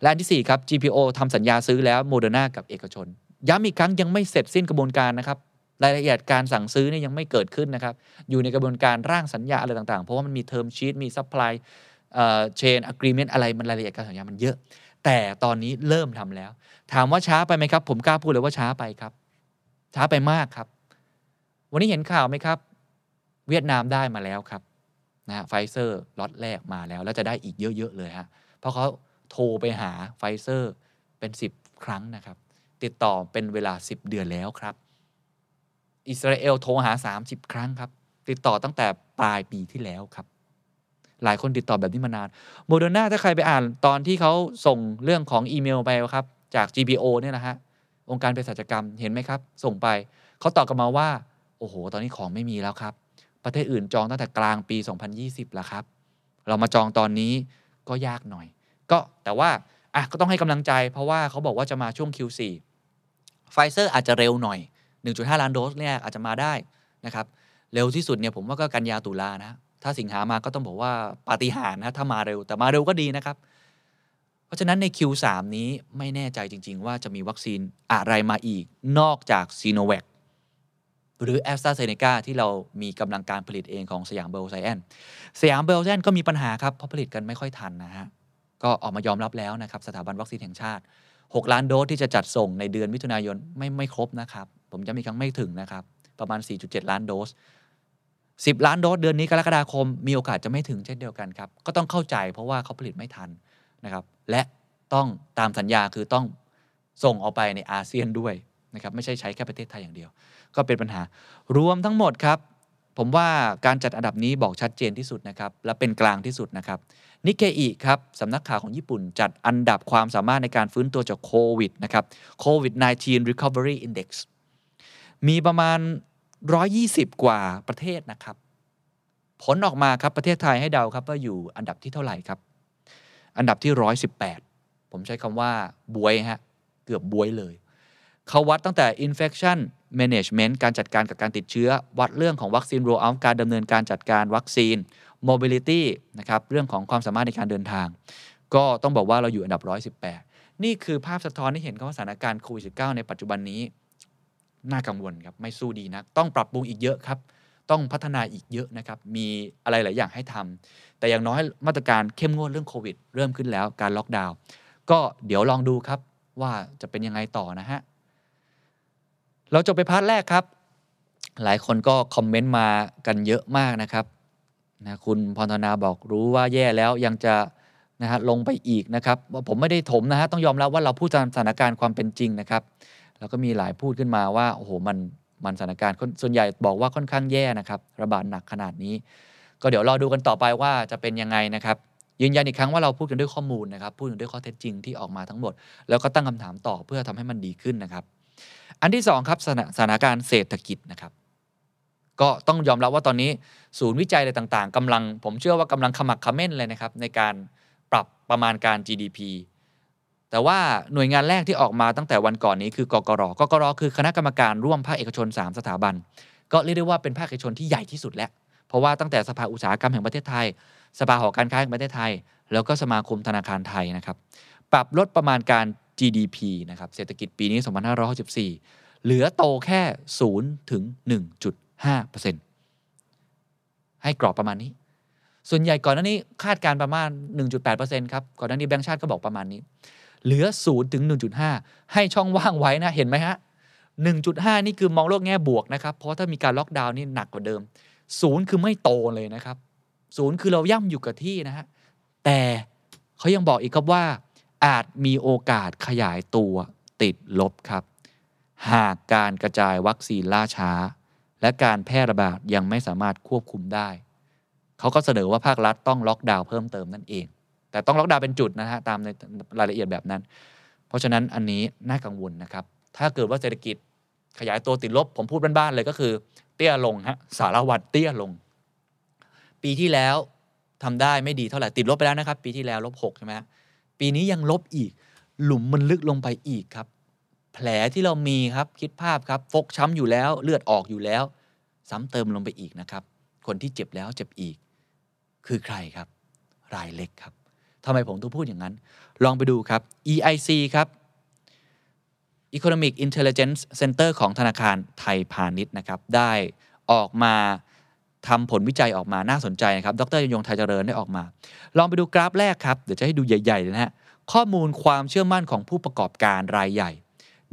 Speaker 2: และอันที่ 4 ครับ GPO ทำสัญญาซื้อแล้วโมเดอร์นากับเอกชน ย้ำอีกครั้งยังไม่เสร็จสิ้นกระบวนการนะครับรายละเอียดการสั่งซื้อเนี่ยยังไม่เกิดขึ้นนะครับ อยู่ในกระบวนการร่างสัญญาอะไรต่างๆ เพราะว่ามันมี term sheet มี supply chain agreement อะไรมันรายละเอียดการสัญญามันเยอะ แต่ตอนนี้เริ่มทำแล้ว ถามว่าช้าไปไหมครับ ผมกล้าพูดเลยว่าช้าไปครับ ช้าไปมากครับ วันนี้เห็นข่าวไหมครับ เวียดนามได้มาแล้วครับนะฮะไฟเซอร์ล็อตแรกมาแล้ว แล้วจะได้อีกเยอะ ๆ เลยฮะเพราะเขาโทรไปหาไฟเซอร์เป็น 10 ครั้งนะครับ ติดต่อเป็นเวลา 10 เดือนแล้วครับ อิสราเอลโทรหา 30 ครั้งครับ ติดต่อตั้งแต่ปลายปีที่แล้วครับ หลายคนติดต่อแบบนี้มานานโมเดอร์นาถ้าใครไปอ่านตอนที่เขาส่งเรื่องของอีเมลไปครับจาก GPO เนี่ยนะฮะองค์การเภสัชกรรมเห็นไหมครับ ส่งไปเขาตอบกลับมาว่า โอ้โห ตอนนี้ของไม่มีแล้วครับ ประเทศอื่นจองตั้งแต่กลางปี 2020 แล้วครับ เรามาจองตอนนี้ก็ยากหน่อย ก็แต่ว่าอะก็ต้องให้กำลังใจ เพราะว่าเขาบอกว่าจะมาช่วง Q4 ไฟเซอร์อาจจะเร็วหน่อย 1.5 ล้านโดสเนี่ยอาจจะมาได้นะครับเร็วที่สุดเนี่ยผมว่าก็กันยาตุลานะ ถ้าสิงหามาก็ต้องบอกว่าปาฏิหาริย์นะถ้ามาเร็วแต่มาเร็วก็ดีนะครับ เพราะฉะนั้นใน Q3 นี้ไม่แน่ใจจริง ๆ ว่าจะมีวัคซีนอะไรมาอีกนอกจากซีโนแวค หรือแอสตราเซเนกาที่เรามีกำลังการผลิตเองของสยามไบโอไซเอนซ์สยามไบโอไซเอนซ์ก็มีปัญหาครับเพราะผลิตกันไม่ค่อยทันนะฮะ ก็ออกมายอมรับแล้วนะครับ สถาบันวัคซีนแห่งชาติ 6 ล้านโดสที่จะจัดส่งในเดือนมิถุนายนไม่ไม่ครบนะครับ ผมจะมีครั้งไม่ถึงนะครับ ประมาณ 4.7 ล้านโดส 10 ล้านโดสเดือนนี้กรกฎาคม มีโอกาสจะไม่ถึงเช่นเดียวกันครับก็ต้องเข้าใจเพราะว่าเขาผลิตไม่ทันนะครับและต้องตามสัญญาคือต้องส่งออกไปในอาเซียนด้วยนะครับไม่ใช่ใช้แค่ประเทศไทยอย่างเดียว ก็เป็นปัญหารวมทั้งหมดครับ ผมว่าการจัดอันดับนี้บอกชัดเจนที่สุดนะครับ และเป็นกลางที่สุดนะครับนิเคอีครับสำนักข่าวของญี่ปุ่นจัดอันดับความสามารถในการฟื้นตัวจากโควิดนะครับโควิด -19 recovery index มีประมาณ 120 กว่าประเทศนะครับ ผลออกมาครับประเทศไทยให้เดาครับว่าอยู่อันดับที่เท่าไหร่ครับ อันดับที่ 118 ผมใช้คำว่าบวยฮะ เกือบบวยเลย เขาวัดตั้งแต่ infection management การจัดการกับการติดเชื้อ วัดเรื่องของวัคซีน roll out การดำเนินการจัดการวัคซีน mobility นะครับเรื่องของความสามารถในการเดินทาง ก็ต้องบอกว่าเราอยู่อันดับ 118 นี่คือภาพสะท้อนที่เห็นว่าสถานการณ์โควิด -19 ในปัจจุบันนี้ น่ากังวลครับไม่สู้ดีนะต้องปรับปรุงอีกเยอะครับ ต้องพัฒนาอีกเยอะนะครับ มีอะไรหลายอย่างให้ทำแต่อย่างน้อยมาตรการเข้มงวดเรื่องโควิด เริ่มขึ้นแล้วการล็อกดาวน์ก็เดี๋ยวลองดูครับว่าจะเป็นยังไงต่อนะฮะ เราจบไปพาร์ทแรกครับ หลายคนก็คอมเมนต์มากันเยอะมากนะครับนะคุณพรธนาบอกรู้ว่าแย่แล้วยังจะนะฮะลงไปอีกนะครับว่าผมไม่ได้ถมนะฮะต้องยอมรับว่าเราพูดตามสถานการณ์ความเป็นจริงนะครับ แล้วก็มีหลายพูดขึ้นมาว่าโอ้โหมันมันสถานการณ์ส่วนใหญ่บอกว่าค่อนข้างแย่นะครับ ระบาดหนักขนาดนี้ ก็เดี๋ยวรอดูกันต่อไปว่าจะเป็นยังไงนะครับยืนยันอีกครั้งว่าเราพูดกันด้วยข้อมูลนะครับ พูดกันด้วยข้อเท็จจริงที่ออกมาทั้งหมด แล้วก็ตั้งคำถามต่อเพื่อทำให้มันดีขึ้นนะครับ อันที่2ครับสถานการณ์เศรษฐกิจนะครับ ก็ต้องยอมรับว่าตอนนี้ศูนย์วิจัยอะไรต่างๆกำลัง ผมเชื่อว่ากำลังขมักขม้นเลยนะครับ ในการปรับประมาณการ GDP แต่ว่าหน่วยงานแรกที่ออกมาตั้งแต่วันก่อนนี้คือกกรกกรคือคณะกรรมการร่วมภาคเอกชน 3 สถาบัน ก็เรียกได้ว่าเป็นภาคเอกชนที่ใหญ่ที่สุดแล้ว เพราะว่าตั้งแต่สภาอุตสาหกรรมแห่งประเทศไทย สภาหอการค้าแห่งประเทศไทย แล้วก็สมาคมธนาคารไทยนะครับ ปรับลดประมาณการ GDP นะครับเศรษฐกิจปีนี้ 2564 เหลือโตแค่0ถึง1.5%ให้กรอบประมาณนี้ ส่วนใหญ่ก่อนหน้านี้คาดการประมาณ 1.8%ครับ ก่อนหน้านี้แบงก์ชาติก็บอกประมาณนี้ เหลือ0ถึง1.5 ให้ช่องว่างไว้นะ เห็นไหมฮะ 1.5 นี่คือมองโลกแง่บวกนะครับ เพราะถ้ามีการล็อกดาวน์นี่หนักกว่าเดิม 0 คือไม่โตเลยนะครับ 0 คือเราย่ำอยู่กับที่นะฮะ แต่เขายังบอกอีกครับว่า อาจมีโอกาสขยายตัวติดลบครับ หากการกระจายวัคซีนล่าช้า และการแพร่ระบาดยังไม่สามารถควบคุมได้ เขาก็เสนอว่าภาครัฐต้องล็อกดาวน์เพิ่มเติมนั่นเอง แต่ต้องล็อกดาวน์เป็นจุดนะฮะตามในรายละเอียดแบบนั้น เพราะฉะนั้นอันนี้น่ากังวลนะครับ ถ้าเกิดว่าเศรษฐกิจขยายตัวติดลบ ผมพูดบ้านๆเลยก็คือ เตี้ยลงฮะสารวัตรเตี้ยลง ปีที่แล้วทำได้ไม่ดีเท่าไหร่ติดลบไปแล้วนะครับ ปีที่แล้วลบหกใช่ไหม ปีนี้ยังลบอีก หลุมมันลึกลงไปอีกครับ แผลที่เรามีครับคิดภาพครับ ฟกช้ำอยู่แล้วเลือดออกอยู่แล้ว ซ้ำเติมลงไปอีกนะครับ คนที่เจ็บแล้วเจ็บอีก คือใครครับ รายเล็กครับทำไมผมต้องพูดอย่างนั้น ลองไปดูครับ EIC ครับ Economic Intelligence Center ของธนาคารไทยพาณิชย์นะครับ ได้ออกมา ทำผลวิจัยออกมาน่าสนใจนะครับ ดรยงไทยเจริญได้ออกมา ลองไปดูกราฟแรกครับ เดี๋ยวจะให้ดูใหญ่ๆเลยนะฮะ ข้อมูลความเชื่อมั่นของผู้ประกอบการรายใหญ่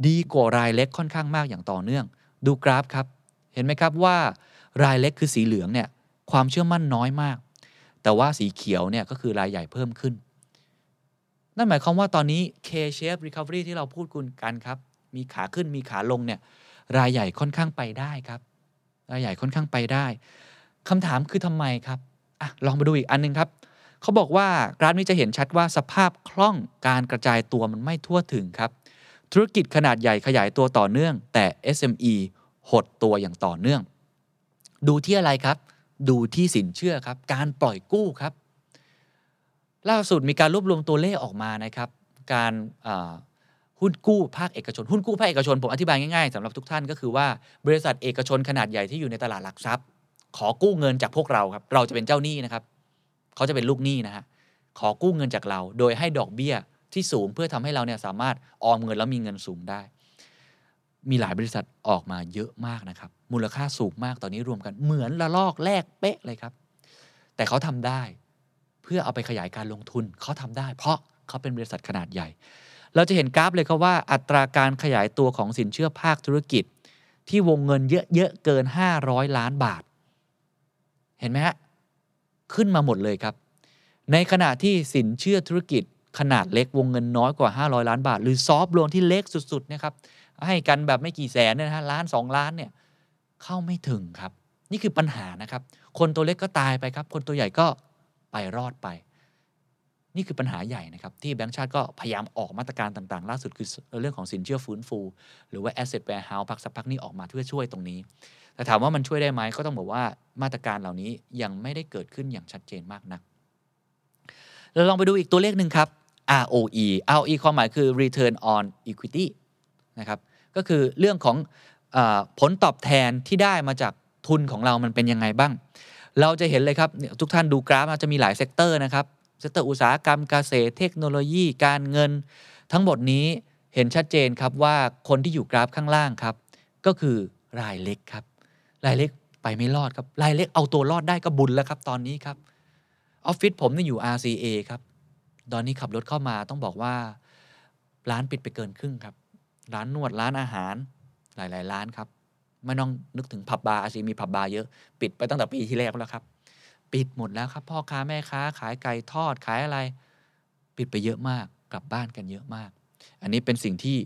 Speaker 2: ดีกว่ารายเล็กค่อนข้างมากอย่างต่อเนื่อง ดูกราฟครับ เห็นไหมครับว่ารายเล็กคือสีเหลืองเนี่ยความเชื่อมั่นน้อยมาก แต่ว่าสีเขียวเนี่ยก็คือรายใหญ่เพิ่มขึ้น นั่นหมายความว่าตอนนี้ K-shape recovery ที่เราพูดกันครับ มีขาขึ้นมีขาลงเนี่ยรายใหญ่ค่อนข้างไปได้ครับ รายใหญ่ค่อนข้างไปได้ คำถามคือทำไมครับอะลองมาดูอีกอันนึงครับเขาบอกว่ากราฟนี้จะเห็นชัดว่าสภาพคล่องการกระจายตัวมันไม่ทั่วถึงครับ ธุรกิจขนาดใหญ่ขยายตัวต่อเนื่อง แต่ SME หดตัวอย่างต่อเนื่อง ดูที่อะไรครับ ดูที่สินเชื่อครับ การปล่อยกู้ครับ ล่าสุดมีการรวบรวมตัวเลขออกมานะครับ การหุ้นกู้ภาคเอกชน หุ้นกู้ภาคเอกชน ผมอธิบายง่ายๆสำหรับทุกท่านก็คือว่าบริษัทเอกชนขนาดใหญ่ที่อยู่ในตลาดหลักทรัพย์ ขอกู้เงินจากพวกเราครับ เราจะเป็นเจ้าหนี้นะครับเขาจะเป็นลูกหนี้นะฮะขอกู้เงินจากเรา โดยให้ดอกเบี้ยที่สูงเพื่อทำให้เราเนี่ยสามารถออมเงินแล้วมีเงินสูงได้ มีหลายบริษัทออกมาเยอะมากนะครับ มูลค่าสูงมากตอนนี้รวมกันเหมือนละลอกแรกเป๊ะเลยครับ แต่เขาทำได้ เพื่อเอาไปขยายการลงทุนเขาทำได้ เพราะเขาเป็นบริษัทขนาดใหญ่ เราจะเห็นกราฟเลยครับว่า อัตราการขยายตัวของสินเชื่อภาคธุรกิจ ที่วงเงินเยอะๆเกิน 500 ล้านบาท เห็นไหมฮะขึ้นมาหมดเลยครับ ในขณะที่สินเชื่อธุรกิจขนาดเล็กวงเงินน้อยกว่า 500 ล้านบาท หรือซอฟต์โลนที่เล็กสุดๆนะครับให้กันแบบไม่กี่แสนเนี่ยนะฮะล้าน2ล้านเนี่ยเข้าไม่ถึงครับ นี่คือปัญหานะครับ คนตัวเล็กก็ตายไปครับ คนตัวใหญ่ก็ไปรอดไป นี่คือปัญหาใหญ่นะครับ ที่แบงก์ชาติก็พยายามออกมาตรการต่างๆ ล่าสุดคือเรื่องของสินเชื่อฟื้นฟู หรือว่า asset warehouse พักสักพักนี้ออกมาเพื่อช่วยตรงนี้ แต่ถามว่ามันช่วยได้ไหมก็ต้องบอกว่ามาตรการเหล่านี้ยังไม่ได้เกิดขึ้นอย่างชัดเจนมากนัก เราลองไปดูอีกตัวเลขหนึ่งครับ ROE ROE ความหมายคือ Return on Equity นะครับ ก็คือเรื่องของอผลตอบแทนที่ได้มาจากทุนของเรามันเป็นยังไงบ้าง เราจะเห็นเลยครับ ทุกท่านดูกราฟจะมีหลาย sector นะครับ sector อุตสาหกรรมเกษตร เทคโนโลยี การเงิน ทั้งหมดนี้เห็นชัดเจนครับว่าคนที่อยู่กราฟข้างล่างครับ ก็คือรายเล็กครับ รายเล็กไปไม่รอดครับรายเล็กเอาตัวรอดได้ก็บุญแล้วครับ ตอนนี้ครับออฟฟิศผมนี่อยู่ RCA ครับ ตอนนี้ขับรถเข้ามาต้องบอกว่า ร้านปิดไปเกินครึ่งครับ ร้านนวดร้านอาหาร หลาย ๆ ร้านครับ ไม่ต้องนึกถึงผับบาร์อาซีมีผับบาร์เยอะ ปิดไปตั้งแต่ปีที่แล้วแล้วครับ ปิดหมดแล้วครับพ่อค้าแม่ค้า ขายไก่ทอดขายอะไร ปิดไปเยอะมาก กลับบ้านกันเยอะมาก อันนี้เป็นสิ่งที่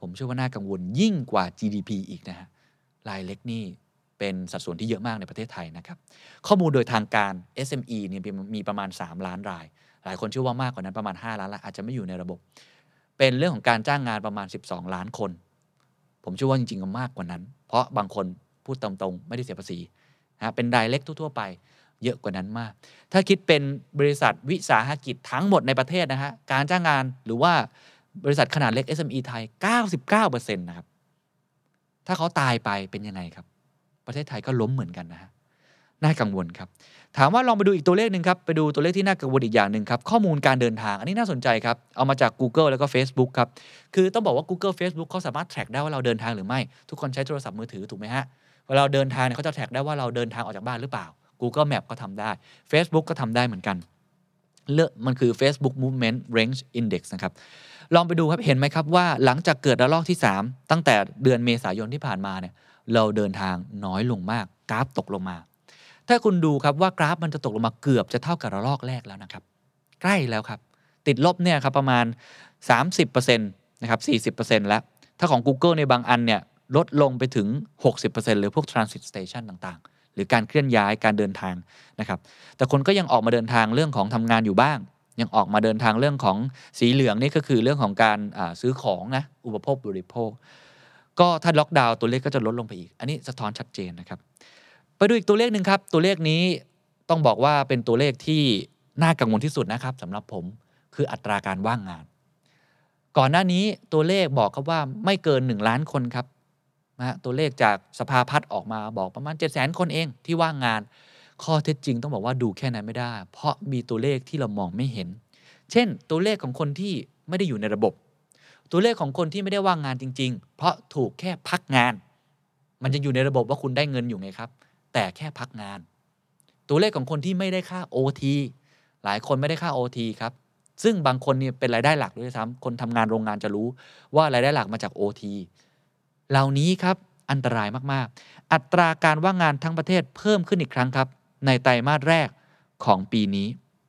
Speaker 2: ผมเชื่อว่าน่ากังวลยิ่งกว่า GDP อีกนะฮะรายเล็กนี่ เป็นสัดส่วนที่เยอะมากในประเทศไทยนะครับ ข้อมูลโดยทางการ SME เนี่ยมีประมาณ 3 ล้านราย หลายคนเชื่อว่ามากกว่านั้นประมาณ 5 ล้านละอาจจะไม่อยู่ในระบบ เป็นเรื่องของการจ้างงานประมาณ 12 ล้านคน ผมเชื่อว่าจริงๆมากกว่านั้น เพราะบางคนพูดตรงๆ ไม่ได้เสียภาษีนะเป็นรายเล็กทั่วๆไปเยอะกว่านั้นมาก ถ้าคิดเป็นบริษัทวิสาหกิจทั้งหมดในประเทศนะฮะ การจ้างงานหรือว่าบริษัทขนาดเล็ก SME ไทย 99%นะครับ ถ้าเขาตายไปเป็นยังไงครับ ประเทศไทยก็ล้มเหมือนกันนะฮะน่ากังวลครับ ถามว่าลองไปดูอีกตัวเลขหนึ่งครับ ไปดูตัวเลขที่น่ากังวลอีกอย่างหนึ่งครับ ข้อมูลการเดินทาง อันนี้น่าสนใจครับ เอามาจาก Google แล้วก็ Facebook ครับ คือต้องบอกว่า Google Facebook เขาสามารถ track ได้ว่าเราเดินทางหรือไม่ ทุกคนใช้โทรศัพท์มือถือถูกไหมฮะ เวลาเราเดินทางเนี่ยเขาจะ track ได้ว่าเราเดินทางออกจากบ้านหรือเปล่า Google Map ก็ทำได้ Facebook ก็ทำได้เหมือนกันเลือกมันคือ Facebook Movement Range Index นะครับ ลองไปดูครับ เห็นไหมครับว่าหลังจากเกิดระลอกที่ 3 ตั้งแต่เดือนเมษายนที่ผ่านมาเนี่ย เราเดินทางน้อยลงมาก กราฟตกลงมา ถ้าคุณดูครับว่ากราฟมันจะตกลงมาเกือบจะเท่ากับระลอกแรกแล้วนะครับ ใกล้แล้วครับ ติดลบเนี่ยครับประมาณ 30%นะครับ40%แล้ว ถ้าของ Google ในบางอันเนี่ยลดลงไปถึง 60%หรือพวก transit station ต่างๆ หรือการเคลื่อนย้ายการเดินทางนะครับ แต่คนก็ยังออกมาเดินทางเรื่องของทำงานอยู่บ้าง ยังออกมาเดินทางเรื่องของสีเหลืองนี่ก็คือเรื่องของการซื้อของนะ อุปโภคบริโภค ก็ถ้าล็อกดาวน์ตัวเลขก็จะลดลงไปอีก อันนี้สะท้อนชัดเจนนะครับ ไปดูอีกตัวเลขหนึ่งครับ ตัวเลขนี้ต้องบอกว่าเป็นตัวเลขที่น่ากังวลที่สุดนะครับสำหรับผมคืออัตราการว่างงาน ก่อนหน้านี้ตัวเลขบอกครับว่าไม่เกิน 1 ล้านคนครับนะตัวเลขจากสภาพัฒน์ออกมาบอกประมาณ 7 0 0 0 0 0คนเองที่ว่างงาน ข้อเท็จจริงต้องบอกว่าดูแค่นั้นไม่ได้ เพราะมีตัวเลขที่เรามองไม่เห็น เช่น ตัวเลขของคนที่ไม่ได้อยู่ในระบบ ตัวเลขของคนที่ไม่ได้ว่างงานจริง ๆ เพราะถูกแค่พักงาน มันจะอยู่ในระบบว่าคุณได้เงินอยู่ไงครับ แต่แค่พักงาน ตัวเลขของคนที่ไม่ได้ค่า OT หลายคนไม่ได้ค่า OT ครับ ซึ่งบางคนเนี่ยเป็นรายได้หลักด้วยซ้ำคนทำงานโรงงานจะรู้ว่ารายได้หลักมาจาก OT เหล่านี้ครับอันตรายมากๆ อัตราการว่างงานทั้งประเทศเพิ่มขึ้นอีกครั้งครับ ในไตรมาสแรกของปีนี้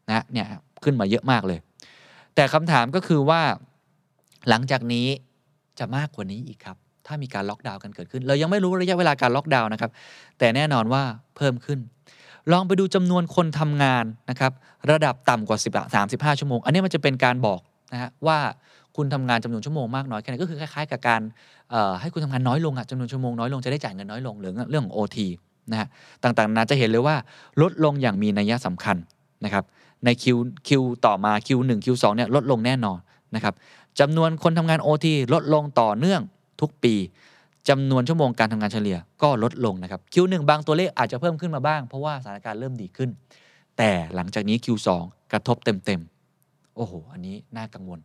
Speaker 2: นะเนี่ยขึ้นมาเยอะมากเลย แต่คำถามก็คือว่า หลังจากนี้จะมากกว่านี้อีกครับ ถ้ามีการล็อกดาวน์กันเกิดขึ้น เรายังไม่รู้ระยะเวลาการล็อกดาวน์นะครับ แต่แน่นอนว่าเพิ่มขึ้น ลองไปดูจำนวนคนทำงานนะครับ ระดับต่ำกว่า10 35 ชั่วโมง อันนี้มันจะเป็นการบอกนะฮะว่าคุณทำงานจำนวนชั่วโมงมากน้อยแค่ไหนก็คือคล้ายๆ กับการให้คุณทำงานน้อยลงอะจำนวนชั่วโมงน้อยลงจะได้จ่ายเงินน้อยลงหรือเรื่องของ OT นะฮะต่างๆนาจะเห็นเลยว่าลดลงอย่างมีนัยสำคัญนะครับในคิวคิวต่อมาคิวหนึ่งคิวสองเนี่ยลดลงแน่นอนนะครับ จำนวนคนทำงาน OT ลดลงต่อเนื่องทุกปีจำนวนชั่วโมงการทำงานเฉลี่ยก็ลดลงนะครับคิวหนึ่งบางตัวเลขอาจจะเพิ่มขึ้นมาบ้าง เพราะว่าสถานการณ์เริ่มดีขึ้น แต่หลังจากนี้ Q2 กระทบเต็มๆ โอ้โห อันนี้น่ากังวล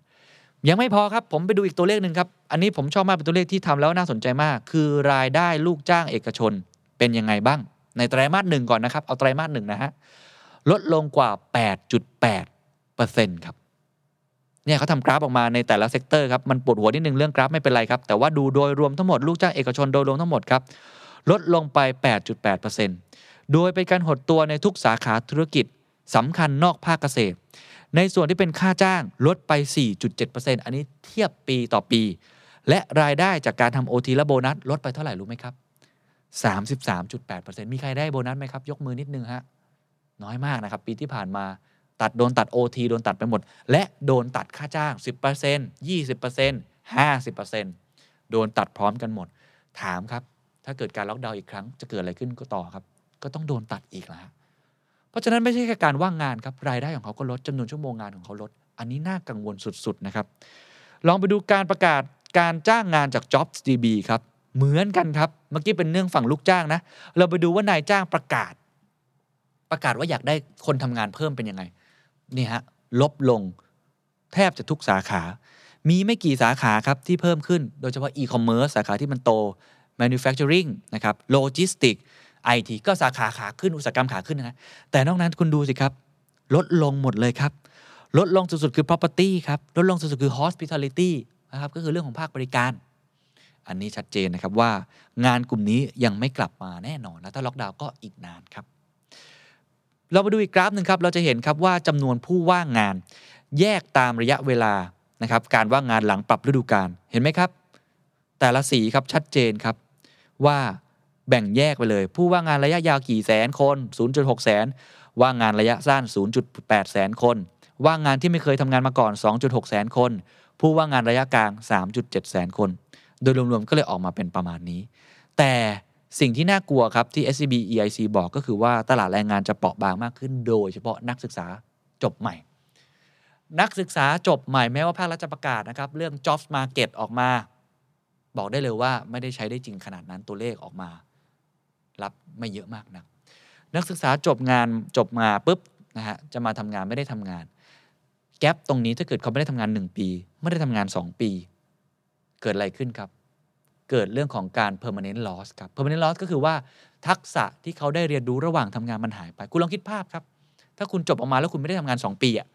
Speaker 2: ยังไม่พอครับ ผมไปดูอีกตัวเลขหนึ่งครับ อันนี้ผมชอบมากเป็นตัวเลขที่ทำแล้วน่าสนใจมาก คือรายได้ลูกจ้างเอกชนเป็นยังไงบ้าง ในไตรมาสหนึ่งก่อนนะครับ เอาไตรมาสหนึ่งนะฮะ ลดลงกว่า 8.8%ครับ เนี่ยเขาทำกราฟออกมาในแต่ละ sector ครับมันปวดหัวนิดนึงเรื่องกราฟไม่เป็นไรครับแต่ว่าดูโดยรวมทั้งหมดลูกจ้างเอกชนโดยรวมทั้งหมดครับลดลงไป 8.8%โดยเป็นการหดตัวในทุกสาขาธุรกิจสำคัญนอกภาคเกษตร ในส่วนที่เป็นค่าจ้างลดไป 4.7%อันนี้เทียบปีต่อปี และรายได้จากการทำโอทีและโบนัสลดไปเท่าไหร่รู้ไหมครับ 33.8%มีใครได้โบนัสไหมครับ ยกมือนิดนึงฮะน้อยมากนะครับ ปีที่ผ่านมา ตัดโดนตัด OT โดนตัดไปหมด และโดนตัดค่าจ้าง 10% 20% 50%โดนตัดพร้อมกันหมด ถามครับ ถ้าเกิดการล็อกดาวน์อีกครั้งจะเกิดอะไรขึ้นก็ต่อครับ ก็ต้องโดนตัดอีกแล้วเพราะฉะนั้นไม่ใช่แค่การว่างงานครับรายได้ของเขาก็ลดจำนวนชั่วโมงงานของเขาลด อันนี้น่ากังวลสุดๆนะครับ ลองไปดูการประกาศการจ้างงานจาก JobsDB ครับเหมือนกันครับ เมื่อกี้เป็นเรื่องฝั่งลูกจ้างนะ เราไปดูว่านายจ้างประกาศ ประกาศว่าอยากได้คนทำงานเพิ่มเป็นยังไง นี่ฮะลบลงแทบจะทุกสาขา มีไม่กี่สาขาครับที่เพิ่มขึ้น โดยเฉพาะอีคอมเมิร์ซสาขาที่มันโต manufacturing นะครับ logistics ไอทีก็สาขาขาขึ้นอุตสาหกรรมขาขึ้นนะแต่นอกนั้นคุณดูสิครับ ลดลงหมดเลยครับ ลดลงสุดๆคือ property ครับ ลดลงสุดๆคือ hospitality นะครับก็คือเรื่องของภาคบริการ อันนี้ชัดเจนนะครับว่างานกลุ่มนี้ยังไม่กลับมาแน่นอน และถ้าล็อกดาวน์ก็อีกนานครับ เรามาดูอีกกราฟหนึ่งครับ เราจะเห็นครับว่าจำนวนผู้ว่างงาน แยกตามระยะเวลานะครับการว่างงานหลังปรับฤดูกาลเห็นไหมครับ แต่ละสีครับชัดเจนครับว่าแบ่งแยกไปเลย ผู้ว่างงานระยะยาวกี่แสนคน 0.6 แสน ว่างงานระยะสั้น 0.8 แสนคน ว่างงานที่ไม่เคยทำงานมาก่อน 2.6 แสนคน ผู้ว่างงานระยะกลาง 3.7 แสนคน โดยรวมๆก็เลยออกมาเป็นประมาณนี้ แต่ สิ่งที่น่ากลัวครับที่ SCB EIC บอกก็คือว่าตลาดแรงงานจะเปราะบางมากขึ้น โดยเฉพาะนักศึกษาจบใหม่ นักศึกษาจบใหม่แม้ว่าภาครัฐจะประกาศนะครับ เรื่อง jobs market ออกมา บอกได้เลยว่าไม่ได้ใช้ได้จริงขนาดนั้นตัวเลขออกมา รับไม่เยอะมากนะนักศึกษาจบงานจบมาปุ๊บนะฮะจะมาทำงานไม่ได้ทำงาน แกลบตรงนี้ถ้าเกิดเขาไม่ได้ทำงาน 1 ปี ไม่ได้ทำงาน 2 ปี เกิดอะไรขึ้นครับ เกิดเรื่องของการ permanent loss ครับ permanent loss ก็คือว่าทักษะที่เขาได้เรียนรู้ระหว่างทำงานมันหายไป คุณลองคิดภาพครับ ถ้าคุณจบออกมาแล้วคุณไม่ได้ทำงาน 2 ปีอะ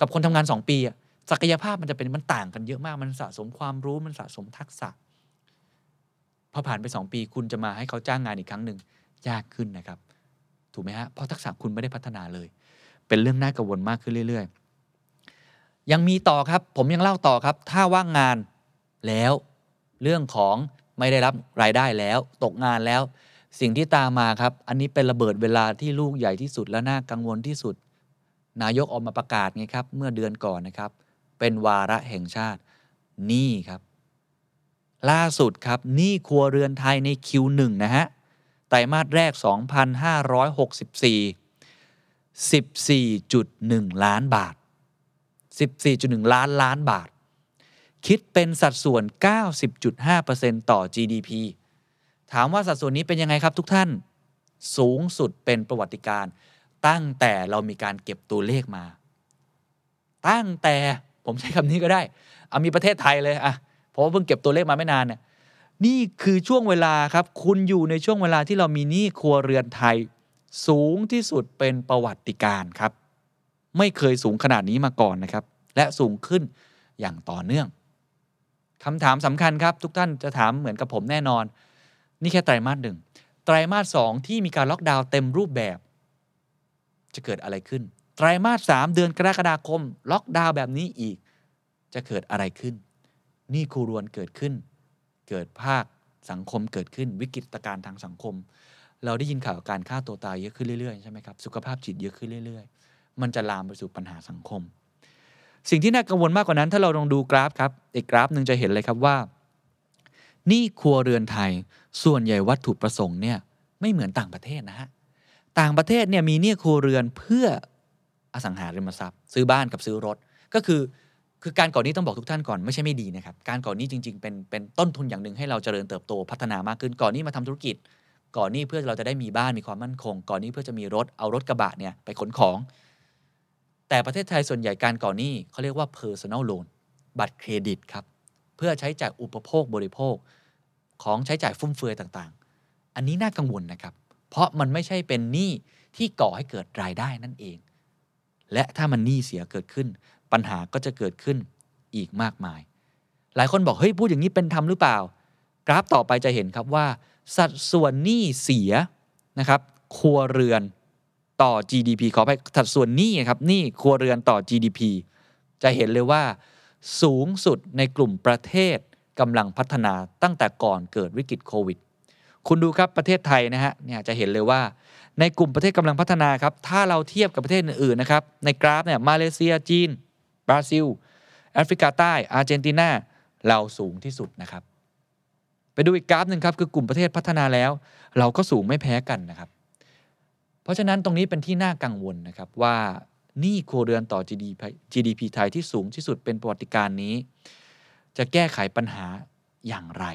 Speaker 2: กับคนทำงาน 2 ปีอะศักยภาพมันจะเป็นมันต่างกันเยอะมาก มันสะสมความรู้มันสะสมทักษะ พอผ่านไป 2 ปี คุณจะมาให้เขาจ้างงานอีกครั้งหนึ่งยากขึ้นนะครับ ถูกไหมฮะเพราะทักษะคุณไม่ได้พัฒนาเลย เป็นเรื่องน่ากังวลมากขึ้นเรื่อยยังมีต่อครับ ผมยังเล่าต่อครับ ถ้าว่างงานแล้ว เรื่องของไม่ได้รับรายได้แล้วตกงานแล้ว สิ่งที่ตามมาครับ อันนี้เป็นระเบิดเวลาที่ลูกใหญ่ที่สุดและน่ากังวลที่สุด นายกออกมาประกาศไงครับ เมื่อเดือนก่อนนะครับ เป็นวาระแห่งชาตินี้ครับ ล่าสุดครับนี้ครัวเรือนไทยใน Q1 นะฮะไตรมาสแรก 2,564 14.1 ล้านบาท 14.1 ล้านล้านบาท คิดเป็นสัดส่วน 90.5%ต่อ GDP ถามว่าสัดส่วนนี้เป็นยังไงครับทุกท่าน สูงสุดเป็นประวัติการตั้งแต่เรามีการเก็บตัวเลขมา ตั้งแต่ผมใช้คำนี้ก็ได้เอามีประเทศไทยเลยอะเพราะว่าเพิ่งเก็บตัวเลขมาไม่นานเนี่ยนี่คือช่วงเวลาครับ คุณอยู่ในช่วงเวลาที่เรามีหนี้ครัวเรือนไทย สูงที่สุดเป็นประวัติการครับ ไม่เคยสูงขนาดนี้มาก่อนนะครับ และสูงขึ้นอย่างต่อเนื่อง คำถามสำคัญครับ ทุกท่านจะถามเหมือนกับผมแน่นอน นี่แค่ไตรมาสหนึ่งไตรมาสสองที่มีการล็อกดาวน์เต็มรูปแบบ จะเกิดอะไรขึ้น ไตรมาสสามเดือนกรกฎาคม ล็อกดาวน์แบบนี้อีก จะเกิดอะไรขึ้น นี้ครูรวนเกิดขึ้น เกิดภาคสังคมเกิดขึ้นวิกฤตการณ์ทางสังคม เราได้ยินข่าวการฆ่าตัวตายเยอะขึ้นเรื่อยๆใช่ไหมครับสุขภาพจิตเยอะขึ้นเรื่อย ๆ มันจะลามไปสู่ปัญหาสังคม สิ่งที่น่ากังวลมากกว่านั้น ถ้าเราลองดูกราฟครับอีกกราฟหนึ่งจะเห็นเลยครับว่านี้ครัวเรือนไทยส่วนใหญ่วัตถุประสงค์เนี่ยไม่เหมือนต่างประเทศนะฮะต่างประเทศเนี่ยมีนี้ครัวเรือนเพื่ออสังหาริมทรัพย์ ซื้อบ้านกับซื้อรถก็คือคือการก่อนนี้ต้องบอกทุกท่านก่อนไม่ใช่ไม่ดีนะครับการก่อนนี้จริง ๆ เป็นเป็นต้นทุนอย่างหนึ่งให้เราเจริญเติบโตพัฒนามากขึ้นก่อนนี้มาทำธุรกิจ ก่อนนี้เพื่อเราจะได้มีบ้านมีความมั่นคง ก่อนนี้เพื่อจะมีรถเอารถกระบะเนี่ยไปขนของ แต่ประเทศไทยส่วนใหญ่การก่อนนี้เขาเรียกว่า personal loan บัตรเครดิตครับ เพื่อใช้จ่ายอุปโภคบริโภค ของใช้จ่ายฟุ่มเฟือยต่างๆ อันนี้น่ากังวลนะครับ เพราะมันไม่ใช่เป็นหนี้ที่ก่อให้เกิดรายได้นั่นเอง และถ้ามันหนี้เสียเกิดขึ้น ปัญหาก็จะเกิดขึ้นอีกมากมาย หลายคนบอกเฮ้ยพูดอย่างนี้เป็นธรรมหรือเปล่า กราฟต่อไปจะเห็นครับว่า สัดส่วนหนี้เสียนะครับครัวเรือน ต่อ GDP ขอไปสัดส่วนหนี้ครับหนี้ครัวเรือนต่อ GDP จะเห็นเลยว่า สูงสุดในกลุ่มประเทศกำลังพัฒนาตั้งแต่ก่อนเกิดวิกฤตโควิด คุณดูครับประเทศไทยนะฮะเนี่ยจะเห็นเลยว่า ในกลุ่มประเทศกำลังพัฒนาครับถ้าเราเทียบกับประเทศอื่นๆนะครับในกราฟเนี่ยมาเลเซียจีน บราซิลแอฟริกาใต้อาร์เจนตินาเราสูงที่สุดนะครับ ไปดูอีกกราฟหนึ่งครับคือกลุ่มประเทศพัฒนาแล้ว เราก็สูงไม่แพ้กันนะครับ เพราะฉะนั้นตรงนี้เป็นที่น่ากังวลนะครับว่านี่ครัวเรือนต่อ GDP, GDP ไทยที่สูงที่สุดเป็นประวัติการนี้ จะแก้ไขปัญหาอย่างไร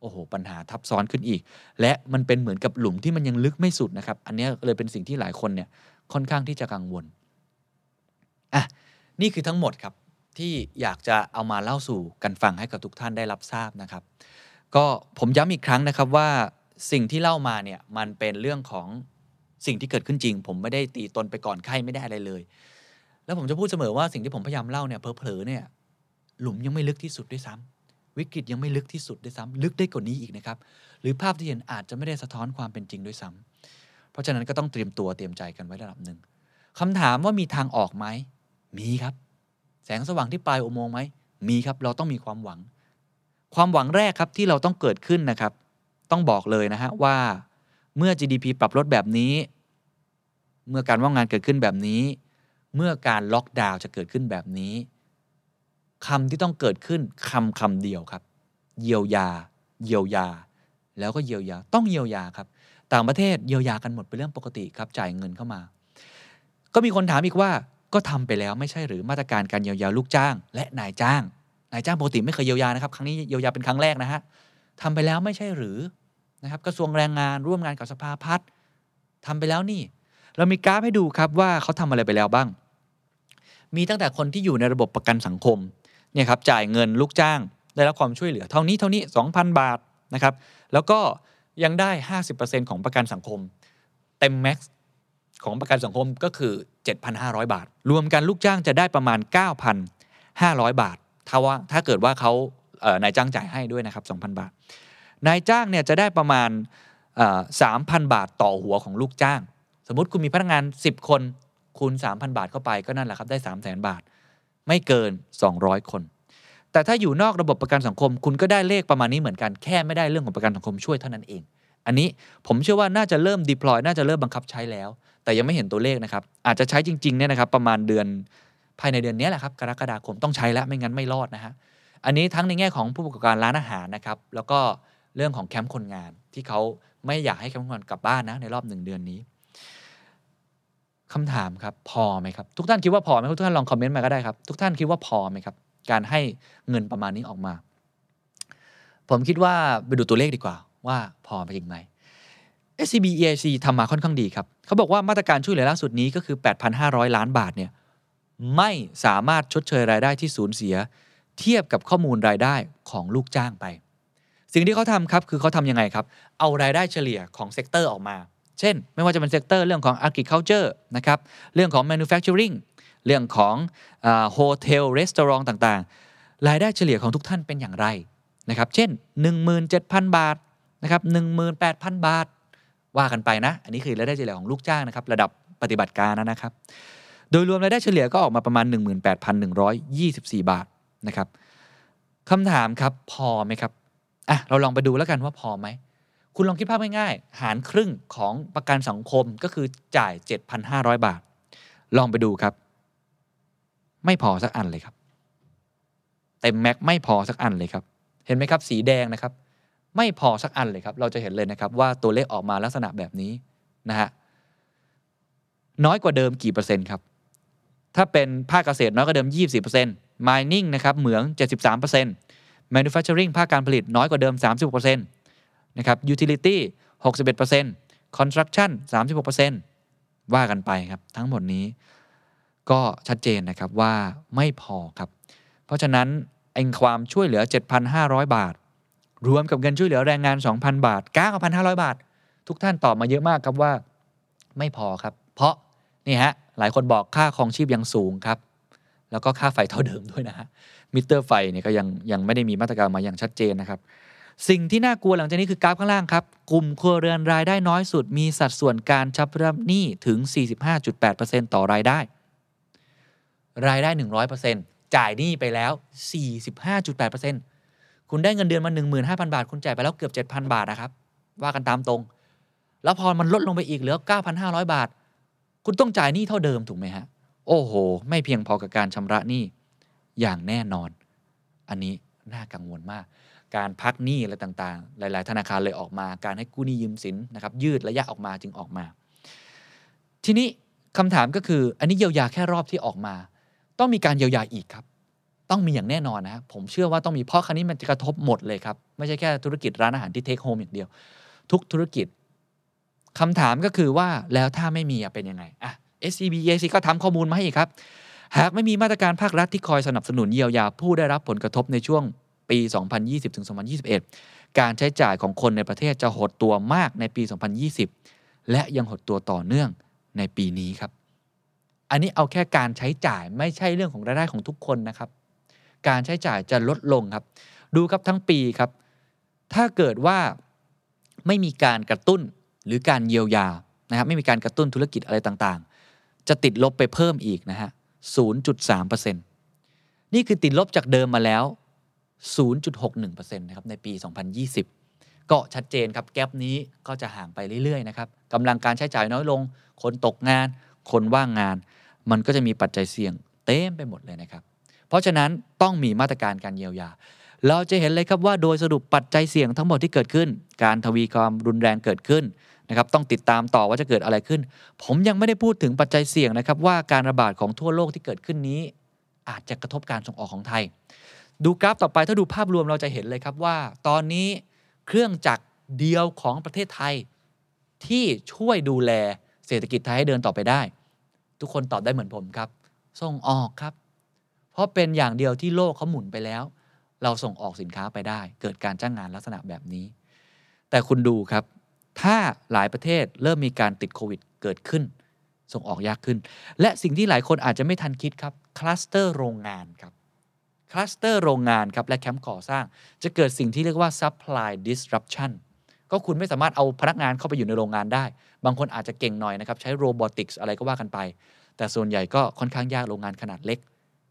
Speaker 2: โอ้โห ปัญหาทับซ้อนขึ้นอีก และมันเป็นเหมือนกับหลุมที่มันยังลึกไม่สุดนะครับ อันนี้เลยเป็นสิ่งที่หลายคนเนี่ยค่อนข้างที่จะกังวลอะนี่คือทั้งหมดครับที่อยากจะเอามาเล่าสู่กันฟังให้กับทุกท่านได้รับทราบนะครับ ก็ผมย้ำอีกครั้งนะครับว่าสิ่งที่เล่ามาเนี่ยมันเป็นเรื่องของ สิ่งที่เกิดขึ้นจริง ผมไม่ได้ตีตนไปก่อนใครไม่ได้อะไรเลย แล้วผมจะพูดเสมอว่าสิ่งที่ผมพยายามเล่าเนี่ยเพลอๆเนี่ยหลุมยังไม่ลึกที่สุดด้วยซ้ำวิกฤตยังไม่ลึกที่สุดด้วยซ้ำลึกได้กว่านี้อีกนะครับ หรือภาพที่เห็นอาจจะไม่ได้สะท้อนความเป็นจริงด้วยซ้ำเพราะฉะนั้นก็ต้องเตรียมตัวเตรียมใจกันไว้ระดับหนึ่งคำถามว่ามีทางออกไหมมีครับ แสงสว่างที่ปลายอุโมงค์ไหมมีครับเราต้องมีความหวัง ความหวังแรกครับที่เราต้องเกิดขึ้นนะครับ ต้องบอกเลยนะฮะว่า เมื่อ GDP ปรับลดแบบนี้ เมื่อการว่างงานเกิดขึ้นแบบนี้ เมื่อการล็อกดาวน์จะเกิดขึ้นแบบนี้คำที่ต้องเกิดขึ้นคำคำเดียวครับ เยียวยา เยียวยา แล้วก็เยียวยาต้องเยียวยาครับ ต่างประเทศเยียวยากันหมดเป็นเรื่องปกติครับจ่ายเงินเข้ามา ก็มีคนถามอีกว่าก็ทำไปแล้วไม่ใช่หรือมาตรการการเยียวยาลูกจ้าง และนายจ้าง นายจ้างปกติไม่เคยเยียวยานะครับ ครั้งนี้เยียวยาเป็นครั้งแรกนะฮะทำไปแล้วไม่ใช่หรือ นะครับกระทรวงแรงงานร่วมงานกับสภาพัฒน์ทำไปแล้วนี่ เรามีกราฟให้ดูครับว่าเขาทำอะไรไปแล้วบ้าง มีตั้งแต่คนที่อยู่ในระบบประกันสังคมเนี่ยครับจ่ายเงินลูกจ้าง ได้รับความช่วยเหลือเท่านี้เท่านี้ 2,000 บาทนะครับแล้วก็ยังได้ 50%ของประกันสังคม เต็มแม็กซ์ของประกันสังคมก็คือ 7,500 บาท รวมกันลูกจ้างจะได้ประมาณ 9,500 บาท ถ้าว่าถ้าเกิดว่าเขานายจ้างจ่ายให้ด้วยนะครับ 2,000 บาท นายจ้างเนี่ยจะได้ประมาณสามพันบาทต่อหัวของลูกจ้าง สมมติคุณมีพนักงาน 10 คนคูณ 3,000 บาทเข้าไปก็นั่นแหละครับได้ 3 0 0 0 0 0 บาท ไม่เกิน 200 คน แต่ถ้าอยู่นอกระบบประกันสังคม คุณก็ได้เลขประมาณนี้เหมือนกันแค่ไม่ได้เรื่องของประกันสังคมช่วยเท่านั้นเอง อันนี้ผมเชื่อว่าน่าจะเริ่ม deploy น่าจะเริ่มบังคับใช้แล้ว แต่ยังไม่เห็นตัวเลขนะครับ อาจจะใช้จริงๆเนี่ยนะครับ ประมาณเดือนภายในเดือนนี้แหละครับกรกฎาคมต้องใช้แล้วไม่งั้นไม่รอดนะฮะอันนี้ทั้งในแง่ของผู้ประกอบการร้านอาหารนะครับแล้วก็ เรื่องของแคมป์คนงาน ที่เขาไม่อยากให้แคมป์คนงานกลับบ้านนะในรอบหนึ่งเดือนนี้คำถามครับพอไหมครับ ทุกท่านคิดว่าพอไหมทุกท่านลองคอมเมนต์มาก็ได้ครับ ทุกท่านคิดว่าพอไหมครับ การให้เงินประมาณนี้ออกมา ผมคิดว่าไปดูตัวเลขดีกว่า ว่าพอไปจริงไหม SCB EIC ทำมาค่อนข้างดีครับ เขาบอกว่ามาตรการช่วยเหลือล่าสุดนี้ก็คือ 8,500 ล้านบาทเนี่ยไม่สามารถชดเชยรายได้ที่สูญเสีย เทียบกับข้อมูลรายได้ของลูกจ้างไป สิ่งที่เขาทำครับคือเขาทำยังไงครับ เอารายได้เฉลี่ยของ sector ออกมา เช่น ไม่ว่าจะเป็น sector เรื่องของ agriculture นะครับ เรื่องของ manufacturing เรื่องของ hotel รีสอร์ทต่างๆ รายได้เฉลี่ยของทุกท่านเป็นอย่างไรนะครับ เช่น 17,000 บาทนะครับ18,000 บาท ว่ากันไปนะ อันนี้คือรายได้เฉลี่ยของลูกจ้างนะครับ ระดับปฏิบัติการนะครับ โดยรวมรายได้เฉลี่ยก็ออกมาประมาณ 18,124 บาทนะครับคำถามครับพอไหมครับ อะเราลองไปดูแล้วกันว่าพอไหม คุณลองคิดภาพง่ายๆ หารครึ่งของประกันสังคมก็คือจ่าย 7,500 บาท ลองไปดูครับ ไม่พอสักอันเลยครับ เต็มแม็กไม่พอสักอันเลยครับ เห็นไหมครับ สีแดงนะครับ ไม่พอสักอันเลยครับ เราจะเห็นเลยนะครับ ว่าตัวเลขออกมาลักษณะแบบนี้นะฮะน้อยกว่าเดิมกี่เปอร์เซ็นต์ครับถ้าเป็นภาคเกษตรน้อยกว่าเดิม 20% mining นะครับ เหมือง 73% manufacturing ภาคการผลิตน้อยกว่าเดิม36%นะครับ utility 61% construction 36%ว่ากันไปครับ ทั้งหมดนี้ก็ชัดเจนนะครับว่าไม่พอครับ เพราะฉะนั้นเองความช่วยเหลือ 7,500 บาท รวมกับเงินช่วยเหลือแรงงาน 2,000 บาท 9,500 บาท ทุกท่านตอบมาเยอะมากครับว่าไม่พอครับ เพราะนี่ฮะหลายคนบอกค่าครองชีพยังสูงครับ แล้วก็ค่าไฟเท่าเดิมด้วยนะฮะ มิเตอร์ไฟเนี่ยก็ยังยังไม่ได้มีมาตรการมาอย่างชัดเจนนะครับ สิ่งที่น่ากลัวหลังจากนี้คือกราฟข้างล่างครับ กลุ่มครัวเรือนรายได้น้อยสุด มีสัดส่วนการชำระหนี้ถึง 45.8%ต่อรายได้ รายได้ 100%จ่ายหนี้ไปแล้ว 45.8%คุณได้เงินเดือนมา 15,000 บาท คุณจ่ายไปแล้วเกือบ 7,000 บาทนะครับ ว่ากันตามตรง แล้วพอมันลดลงไปอีกเหลือ 9,500 บาท คุณต้องจ่ายหนี้เท่าเดิมถูกไหมฮะโอ้โห ไม่เพียงพอกับการชำระหนี้ อย่างแน่นอน อันนี้น่ากังวลมาก การพักหนี้อะไรต่างๆ หลาย ๆ ธนาคารเลยออกมา การให้กู้หนี้ยืมสินนะครับ ยืดระยะออกมาจึงออกมา ทีนี้คำถามก็คือ อันนี้เยียวยาแค่รอบที่ออกมา ต้องมีการเยียวยาอีกครับ ต้องมีอย่างแน่นอนนะผมเชื่อว่าต้องมีเพราะครั้นี้มันจะกระทบหมดเลยครับ ไม่ใช่แค่ธุรกิจร้านอาหารที่เทคโฮมอย่างเดียว ทุกธุรกิจคำถามก็คือว่าแล้วถ้าไม่มีเป็นยังไงอะ SCB EIC ก็ทำข้อมูลมาให้อีกครับ หากไม่มีมาตรการภาครัฐที่คอยสนับสนุนเยียวยาผู้ได้รับผลกระทบในช่วงปี 2020-2021 การใช้จ่ายของคนในประเทศจะหดตัวมากในปี 2020 และยังหดตัวต่อเนื่องในปีนี้ครับ อันนี้เอาแค่การใช้จ่ายไม่ใช่เรื่องของรายได้ของทุกคนนะครับ การใช้จ่ายจะลดลงครับ ดูครับทั้งปีครับ ถ้าเกิดว่าไม่มีการกระตุ้นหรือการเยียวยานะครับไม่มีการกระตุ้นธุรกิจอะไรต่างๆ จะติดลบไปเพิ่มอีกนะฮะ 0.3%นี่คือติดลบจากเดิมมาแล้ว 0.61%นะครับในปี 2020 ก็ชัดเจนครับแกลบนี้ก็จะห่างไปเรื่อยๆนะครับกำลังการใช้จ่ายน้อยลง คนตกงาน คนว่างงาน มันก็จะมีปัจจัยเสี่ยงเต็มไปหมดเลยนะครับ เพราะฉะนั้นต้องมีมาตรการการเยียวยา เราจะเห็นเลยครับว่าโดยสรุปปัจจัยเสี่ยงทั้งหมดที่เกิดขึ้น การทวีความรุนแรงเกิดขึ้น นะครับต้องติดตามต่อว่าจะเกิดอะไรขึ้น ผมยังไม่ได้พูดถึงปัจจัยเสี่ยงนะครับว่าการระบาดของทั่วโลกที่เกิดขึ้นนี้ อาจจะกระทบการส่งออกของไทย ดูกราฟต่อไปถ้าดูภาพรวมเราจะเห็นเลยครับว่า ตอนนี้เครื่องจักรเดียวของประเทศไทย ที่ช่วยดูแลเศรษฐกิจไทยให้เดินต่อไปได้ ทุกคนตอบได้เหมือนผมครับ ส่งออกครับ เพราะเป็นอย่างเดียวที่โลกเขาหมุนไปแล้ว เราส่งออกสินค้าไปได้ เกิดการจ้างงานลักษณะแบบนี้ แต่คุณดูครับ ถ้าหลายประเทศเริ่มมีการติดโควิดเกิดขึ้น ส่งออกยากขึ้น และสิ่งที่หลายคนอาจจะไม่ทันคิดครับคลัสเตอร์โรงงานครับคลัสเตอร์โรงงานครับและแคมป์ก่อสร้าง จะเกิดสิ่งที่เรียกว่า supply disruption ก็คุณไม่สามารถเอาพนักงานเข้าไปอยู่ในโรงงานได้ บางคนอาจจะเก่งหน่อยนะครับ ใช้ robotics อะไรก็ว่ากันไป แต่ส่วนใหญ่ก็ค่อนข้างยากโรงงานขนาดเล็ก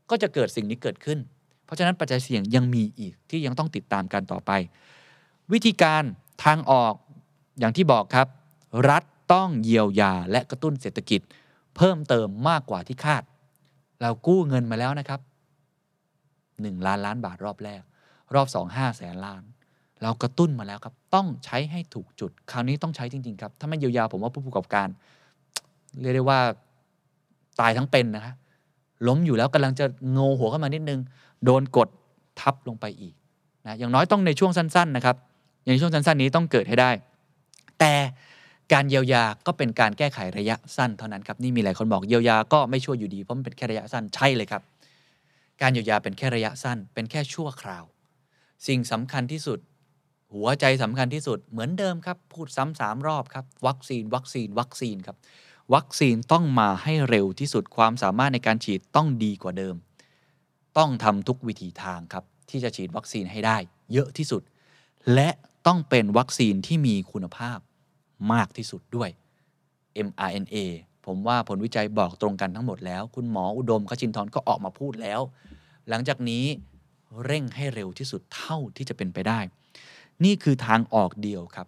Speaker 2: ก็จะเกิดสิ่งนี้เกิดขึ้น เพราะฉะนั้นปัจจัยเสี่ยงยังมีอีกที่ยังต้องติดตามกันต่อไป วิธีการทางออก อย่างที่บอกครับ รัฐต้องเยียวยาและกระตุ้นเศรษฐกิจ เพิ่มเติมมากกว่าที่คาด เรากู้เงินมาแล้วนะครับ 1 ล้านล้านบาทรอบแรก รอบ 2 5แสนล้าน เรากระตุ้นมาแล้วครับ ต้องใช้ให้ถูกจุด คราวนี้ต้องใช้จริง ๆ ครับ ถ้าไม่เยียวยาผมว่าผู้ประกอบการ เรียกได้ว่าตายทั้งเป็นนะฮะล้มอยู่แล้วกำลังจะโงหัวเข้ามานิดนึง โดนกดทับลงไปอีกนะอย่างน้อยต้องในช่วงสั้น ๆ นะครับ อย่างช่วงสั้น ๆ นี้ต้องเกิดให้ได้ แต่การเยียวยาก็เป็นการแก้ไขระยะสั้นเท่านั้นครับนี่มีหลายคนบอกเยียวยาก็ไม่ช่วยอยู่ดีเพราะมันเป็นแค่ระยะสั้นใช่เลยครับ การเยียวยาเป็นแค่ระยะสั้น เป็นแค่ชั่วคราว สิ่งสำคัญที่สุด หัวใจสำคัญที่สุดเหมือนเดิมครับ พูดซ้ำสามรอบครับ วัคซีน วัคซีน วัคซีนครับ วัคซีนต้องมาให้เร็วที่สุดความสามารถในการฉีดต้องดีกว่าเดิม ต้องทำทุกวิธีทางครับ ที่จะฉีดวัคซีนให้ได้ เยอะที่สุด และต้องเป็นวัคซีนที่มีคุณภาพ มากที่สุดด้วย mRNA ผมว่าผลวิจัยบอกตรงกันทั้งหมดแล้ว คุณหมออุดมคชินทร์ก็ออกมาพูดแล้ว หลังจากนี้เร่งให้เร็วที่สุดเท่าที่จะเป็นไปได้ นี่คือทางออกเดียวครับ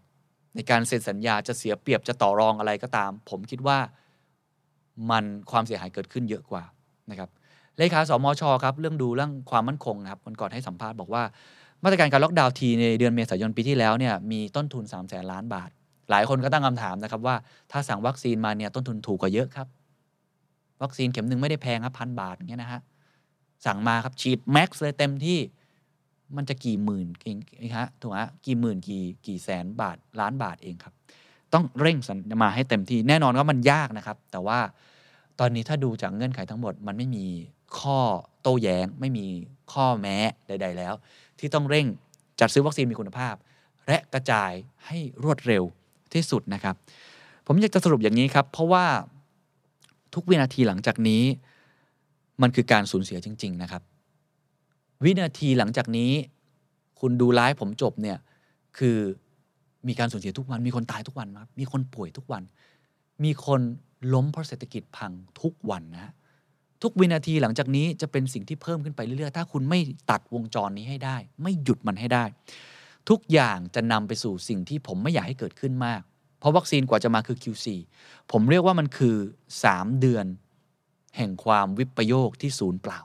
Speaker 2: ในการเซ็นสัญญาจะเสียเปรียบจะต่อรองอะไรก็ตาม ผมคิดว่ามันความเสียหายเกิดขึ้นเยอะกว่านะครับเลขาสมชครับเรื่องดูเรื่องความมั่นคงครับวันก่อนให้สัมภาษณ์บอกว่า มาตรการการล็อกดาวน์ทีในเดือนเมษายนปีที่แล้วเนี่ยมีต้นทุน 3 0 0แสนล้านบาท หลายคนก็ตั้งคำถามนะครับว่าถ้าสั่งวัคซีนมาเนี่ยต้นทุนถูกกว่าเยอะครับ วัคซีนเข็มหนึ่งไม่ได้แพงครับพันบาทอย่างเงี้ยนะฮะสั่งมาครับฉีดแม็กซ์เลยเต็มที่มันจะกี่หมื่นเองฮะถูกไหมกี่หมื่นกี่กี่แสนบาทล้านบาทเองครับ ต้องเร่งสัญมาให้เต็มที่แน่นอนว่ามันยากนะครับ แต่ว่าตอนนี้ถ้าดูจากเงื่อนไขทั้งหมด มันไม่มีข้อโต้แย้ง ไม่มีข้อแม้ใด ๆ แล้ว ที่ต้องเร่งจัดซื้อวัคซีนมีคุณภาพ และกระจายให้รวดเร็ว ที่สุดนะครับ ผมอยากจะสรุปอย่างนี้ครับ เพราะว่าทุกวินาทีหลังจากนี้ มันคือการสูญเสียจริง ๆ นะครับ วินาทีหลังจากนี้ คุณดูไลฟ์ผมจบเนี่ยคือมีการสูญเสียทุกวัน มีคนตายทุกวันครับมีคนป่วยทุกวัน มีคนล้มเพราะเศรษฐกิจพังทุกวันนะทุกวินาทีหลังจากนี้จะเป็นสิ่งที่เพิ่มขึ้นไปเรื่อยๆ ถ้าคุณไม่ตัดวงจรนี้ให้ได้ ไม่หยุดมันให้ได้ ทุกอย่างจะนำไปสู่สิ่งที่ผมไม่อยากให้เกิดขึ้นมาก เพราะวัคซีนกว่าจะมาคือ Q4 ผมเรียกว่ามันคือ 3 เดือน แห่งความวิปโยคที่ศูนย์เปล่า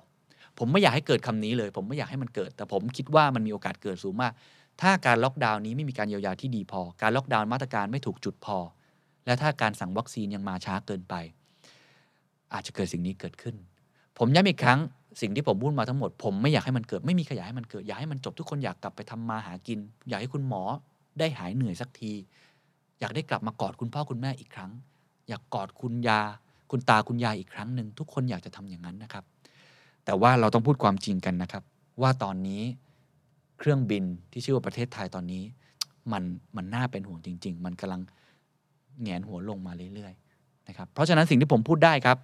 Speaker 2: ผมไม่อยากให้เกิดคำนี้เลย ผมไม่อยากให้มันเกิด แต่ผมคิดว่ามันมีโอกาสเกิดสูงมาก ถ้าการล็อกดาวน์นี้ไม่มีการเยียวยาที่ดีพอ การล็อกดาวน์มาตรการไม่ถูกจุดพอ และถ้าการสั่งวัคซีนยังมาช้าเกินไป อาจจะเกิดสิ่งนี้เกิดขึ้น ผมย้ำอีกครั้ง สิ่งที่ผมพูดมาทั้งหมด ผมไม่อยากให้มันเกิดไม่มีใครอยากให้มันเกิดอยากให้มันจบทุกคนอยากกลับไปทำมาหากิน อยากให้คุณหมอได้หายเหนื่อยสักที อยากได้กลับมากอดคุณพ่อคุณแม่อีกครั้ง อยากกอดคุณยา คุณตาคุณยายอีกครั้งหนึ่งทุกคนอยากจะทำอย่างนั้นนะครับ แต่ว่าเราต้องพูดความจริงกันนะครับ ว่าตอนนี้เครื่องบินที่ชื่อว่าประเทศไทยตอนนี้ มันมันน่าเป็นห่วงจริง ๆ มันกำลังแหงนหัวลงมาเรื่อยๆนะครับเพราะฉะนั้นสิ่งที่ผมพูดได้ครับ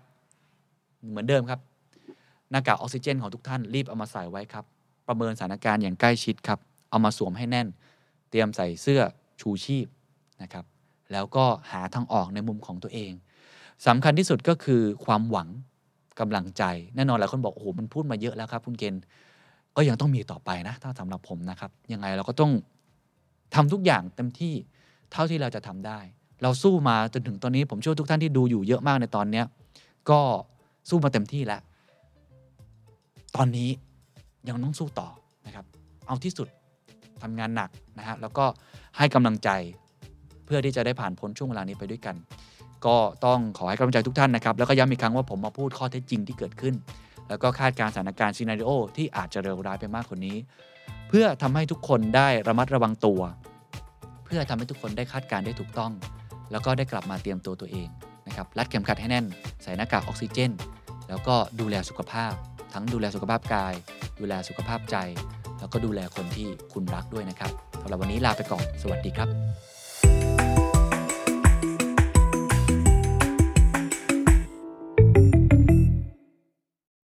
Speaker 2: เหมือนเดิมครับ หน้ากากออกซิเจนของทุกท่านรีบเอามาใส่ไว้ครับ ประเมินสถานการณ์อย่างใกล้ชิดครับ เอามาสวมให้แน่น เตรียมใส่เสื้อชูชีพนะครับ แล้วก็หาทางออกในมุมของตัวเองสำคัญที่สุดก็คือความหวังกำลังใจ แน่นอนหลายคนบอกโอ้โหมันพูดมาเยอะแล้วครับคุณเกณฑ์ก็ยังต้องมีต่อไปนะ ถ้าสำหรับผมนะครับ ยังไงเราก็ต้องทำทุกอย่างเต็มที่เท่าที่เราจะทำได้ เราสู้มาจนถึงตอนนี้ผมเชื่อทุกท่านที่ดูอยู่เยอะมากในตอนเนี้ก็สู้มาเต็มที่แล้ว ตอนนี้ยังต้องสู้ต่อนะครับ เอาที่สุดทำงานหนักนะฮะแล้วก็ให้กำลังใจเพื่อที่จะได้ผ่านพ้นช่วงเวลานี้ไปด้วยกัน ก็ต้องขอให้กำลังใจทุกท่านนะครับ แล้วก็ย้ำอีกครั้งว่าผมมาพูดข้อเท็จจริงที่เกิดขึ้น แล้วก็คาดการณ์สถานการณ์ซีนารีโอที่อาจจะเร็วร้ายไปมากกว่านี้ เพื่อทำให้ทุกคนได้ระมัดระวังตัว เพื่อทำให้ทุกคนได้คาดการณ์ได้ถูกต้อง แล้วก็ได้กลับมาเตรียมตัวตัวเองนะครับรัดเข็มขัดให้แน่น ใส่หน้ากากออกซิเจน แล้วก็ดูแลสุขภาพ ทั้งดูแลสุขภาพกาย ดูแลสุขภาพใจ แล้วก็ดูแลคนที่คุณรักด้วยนะครับสำหรับวันนี้ลาไปก่อน สวัสดีครับ